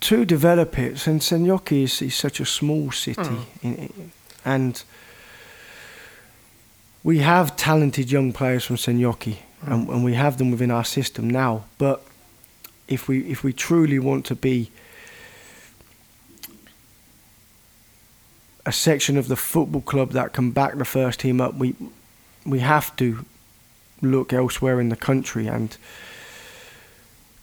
[SPEAKER 3] to develop it, and Seinäjoki is, is such a small city, mm. in, and we have talented young players from Seinäjoki, mm. and, and, we have them within our system now. But if we if we truly want to be a section of the football club that can back the first team up, we we have to look elsewhere in the country and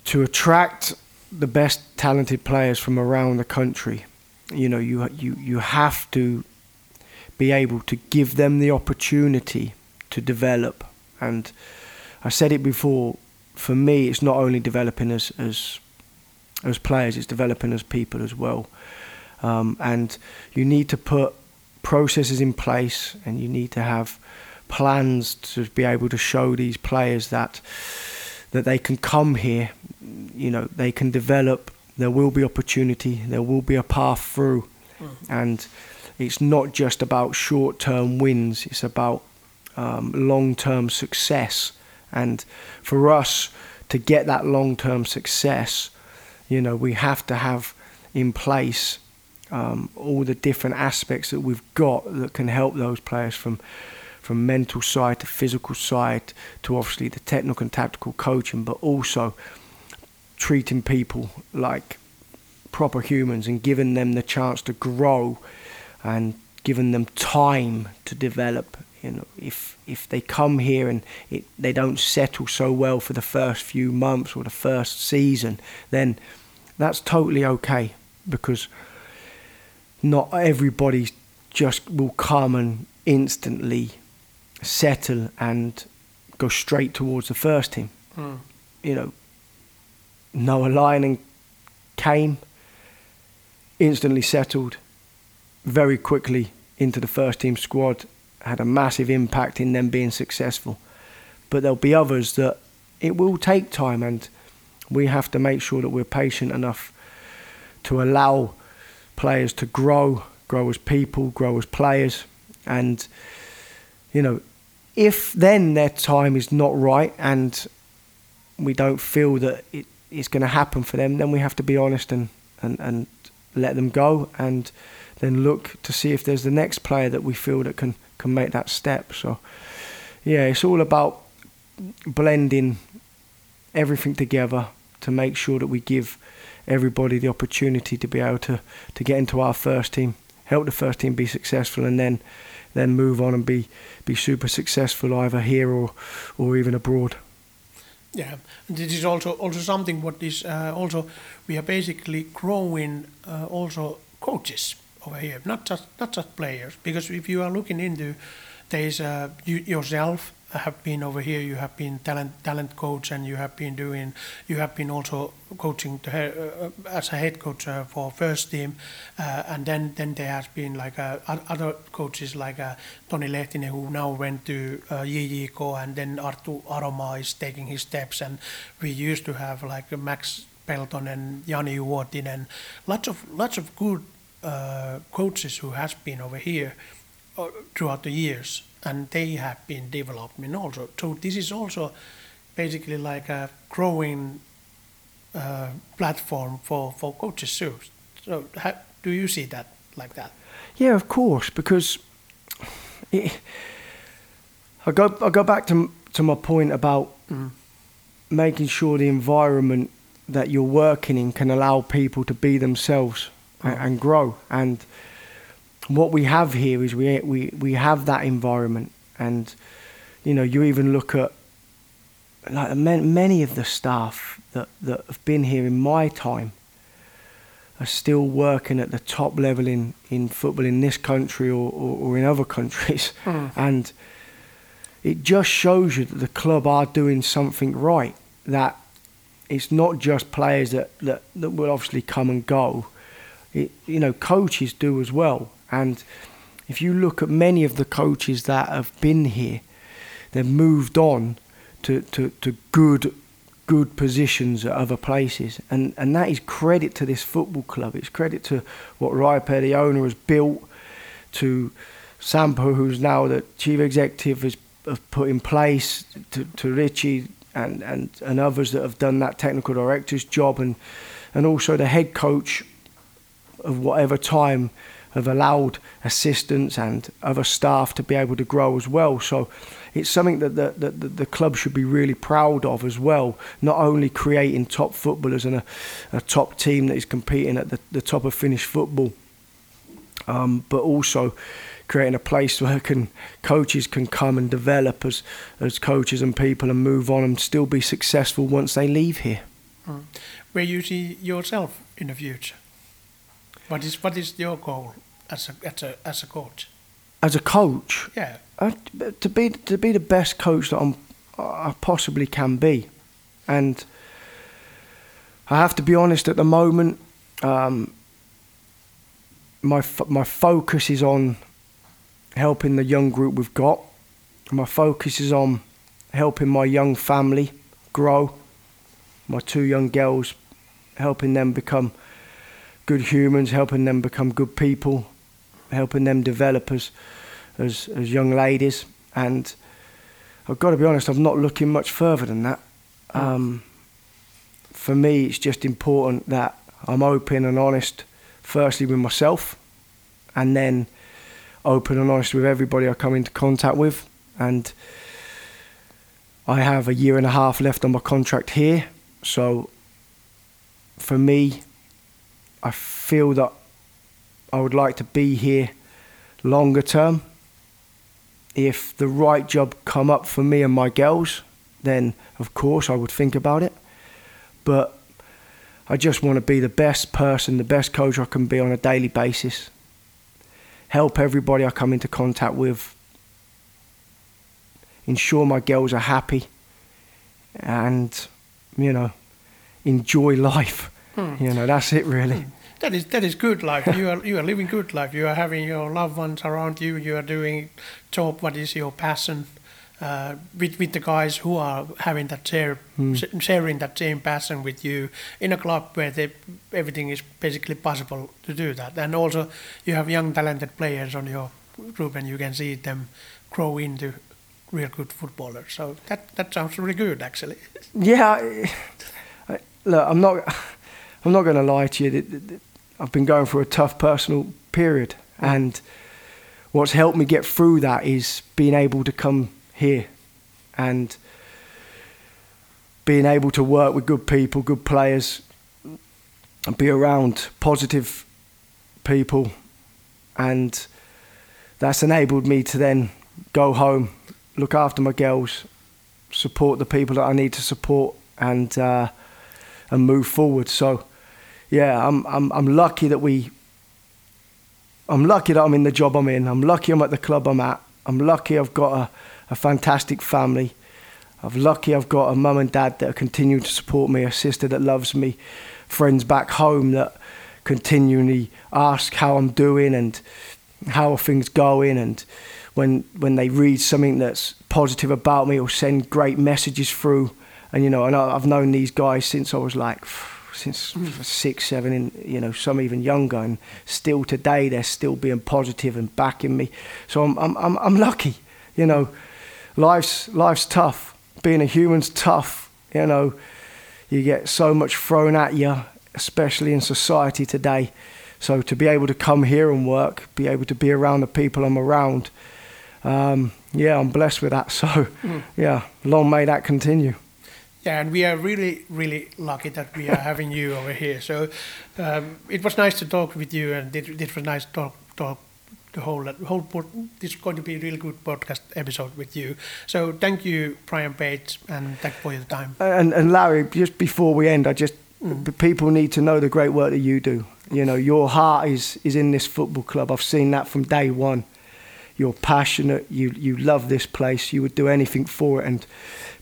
[SPEAKER 3] to attract the best talented players from around the country. You know, you you you have to be able to give them the opportunity to develop. And I said it before. For me, it's not only developing as as as players; it's developing as people as well. Um, and you need to put processes in place, and you need to have plans to be able to show these players that that they can come here you know they can develop. There will be opportunity. There will be a path through, mm. and it's not just about short-term wins. It's about um, long-term success. And for us to get that long-term success, you know, we have to have in place um, all the different aspects that we've got that can help those players from from mental side to physical side to obviously the technical and tactical coaching, but also treating people like proper humans and giving them the chance to grow and giving them time to develop. You know, if if they come here and it, they don't settle so well for the first few months or the first season, then that's totally okay because not everybody just will come and instantly settle and go straight towards the first team.
[SPEAKER 1] Mm.
[SPEAKER 3] You know, Noah Lyon came, instantly settled, very quickly into the first team squad, had a massive impact in them being successful. But there'll be others that it will take time, and we have to make sure that we're patient enough to allow players to grow, grow as people, grow as players, and you know, if then their time is not right and we don't feel that it is going to happen for them, then we have to be honest and, and, and let them go and then look to see if there's the next player that we feel that can, can make that step. So, yeah, it's all about blending everything together to make sure that we give everybody the opportunity to be able to, to get into our first team, help the first team be successful, and then then move on and be be super successful either here or or even abroad.
[SPEAKER 1] Yeah, this is also also something what is uh, also we are basically growing uh, also coaches over here, not just not just players. Because if you are looking into, there is uh, you yourself have been over here. You have been talent talent coach, and you have been doing. You have been also coaching uh, as a head coach uh, for first team, uh, and then then there has been like uh, other coaches like uh, Toni Lehtinen who now went to uh, JJK, and then Arttu Aroma is taking his steps, and we used to have like Max Pelton and Jani Uotinen, lots of lots of good uh, coaches who has been over here throughout the years and they have been developing also. So this is also basically like a growing uh, platform for, for coaches too. So how, do you see that like that?
[SPEAKER 3] Yeah, of course, because it, I go I go back to to my point about mm. making sure the environment that you're working in can allow people to be themselves mm. and, and grow and what we have here is we we we have that environment, and you know you even look at like many of the staff that that have been here in my time are still working at the top level in, in football in this country or, or, or in other countries, mm. and it just shows you that the club are doing something right. That it's not just players that, that, that will obviously come and go. It, you know, coaches do as well. And if you look at many of the coaches that have been here, they've moved on to, to, to good good positions at other places. And, and that is credit to this football club. It's credit to what Raipe, the owner, has built, to Sampo, who's now the chief executive, has, has put in place, to, to Richie and, and, and others that have done that technical director's job, and, and also the head coach of whatever time have allowed assistants and other staff to be able to grow as well. So it's something that the, the, the club should be really proud of as well. Not only creating top footballers and a, a top team that is competing at the, the top of Finnish football, um, but also creating a place where can coaches can come and develop as as coaches and people and move on and still be successful once they leave here.
[SPEAKER 1] Mm. Where you see yourself in the future? What is what is your goal as a as a as a coach?
[SPEAKER 3] As a coach,
[SPEAKER 1] yeah,
[SPEAKER 3] uh, to be to be the best coach that I'm, I possibly can be, and I have to be honest. At the moment, um, my my focus is on helping the young group we've got. My focus is on helping my young family grow. My two young girls, helping them become good humans, helping them become good people, helping them develop as, as, as young ladies. And I've got to be honest, I'm not looking much further than that. Um, for me, it's just important that I'm open and honest, firstly with myself, and then open and honest with everybody I come into contact with. And I have a year and a half left on my contract here, so for me, I feel that I would like to be here longer term. If the right job come up for me and my girls, then of course I would think about it. But I just want to be the best person, the best coach I can be on a daily basis. Help everybody I come into contact with. Ensure my girls are happy. And, you know, enjoy life. Hmm. You know, that's it really. Hmm.
[SPEAKER 1] That is that is good life. You are you are living good life. You are having your loved ones around you. You are doing job what is your passion. Uh, with with the guys who are having that share, sh- sharing that same passion with you in a club where they, everything is basically possible to do that, and also you have young talented players on your group, and you can see them grow into real good footballers. So that that sounds really good, actually.
[SPEAKER 3] Yeah, I, I, look, I'm not, I'm not going to lie to you. Th- th- th- I've been going through a tough personal period, and what's helped me get through that is being able to come here, and being able to work with good people, good players, and be around positive people, and that's enabled me to then go home, look after my girls, support the people that I need to support and uh, and move forward. So yeah, I'm I'm I'm lucky that we I'm lucky that I'm in the job I'm in. I'm lucky I'm at the club I'm at. I'm lucky I've got a, a fantastic family. I'm lucky I've got a mum and dad that continue to support me, a sister that loves me, friends back home that continually ask how I'm doing and how are things going and when when they read something that's positive about me or send great messages through and you know and I've known these guys since I was like since six seven and you know some even younger and still today they're still being positive and backing me. So I'm I'm I'm, I'm lucky you know. Life's life's tough. Being a human's tough you know. You get so much thrown at you especially in society today. So to be able to come here and work be able to be around the people I'm around um, yeah, I'm blessed with that. So, yeah, long may that continue.
[SPEAKER 1] Yeah, and we are really, really lucky that we are having you over here. So um, it was nice to talk with you, and it, it was nice to talk, talk the whole whole. pod- This is going to be a really good podcast episode with you. So thank you, Brian Page, and thank you for your time.
[SPEAKER 3] And, and Larry, just before we end, I just the people need to know the great work that you do. You know, your heart is is in this football club. I've seen that from day one. You're passionate. You you love this place. You would do anything for it, and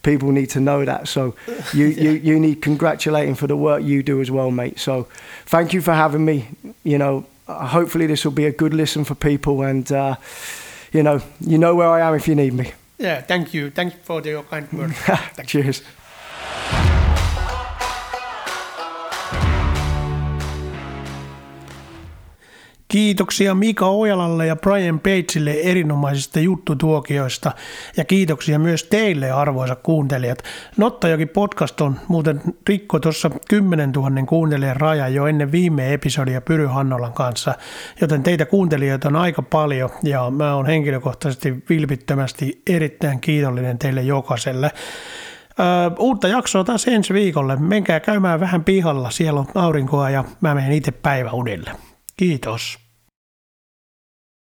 [SPEAKER 3] people need to know that. So you you, you need congratulating for the work you do as well, mate. So thank you for having me. You know, uh, hopefully this will be a good listen for people, and uh, you know, you know where I am if you need me.
[SPEAKER 1] Yeah, thank you. Thank you for your kind words.
[SPEAKER 3] Cheers.
[SPEAKER 1] Kiitoksia Mika Ojalalle ja Brian Pageille erinomaisista juttutuokioista ja kiitoksia myös teille arvoisa kuuntelijat. Nottajoki podcast on muuten rikko tuossa 10 000 kuuntelijan raja jo ennen viime episodia Pyry Hannolan kanssa, joten teitä kuuntelijoita on aika paljon ja mä oon henkilökohtaisesti vilpittömästi erittäin kiitollinen teille jokaiselle. Öö, uutta jaksoa taas ensi viikolle. Menkää käymään vähän pihalla, siellä on aurinkoa ja mä menen itse päiväunille. Kiitos.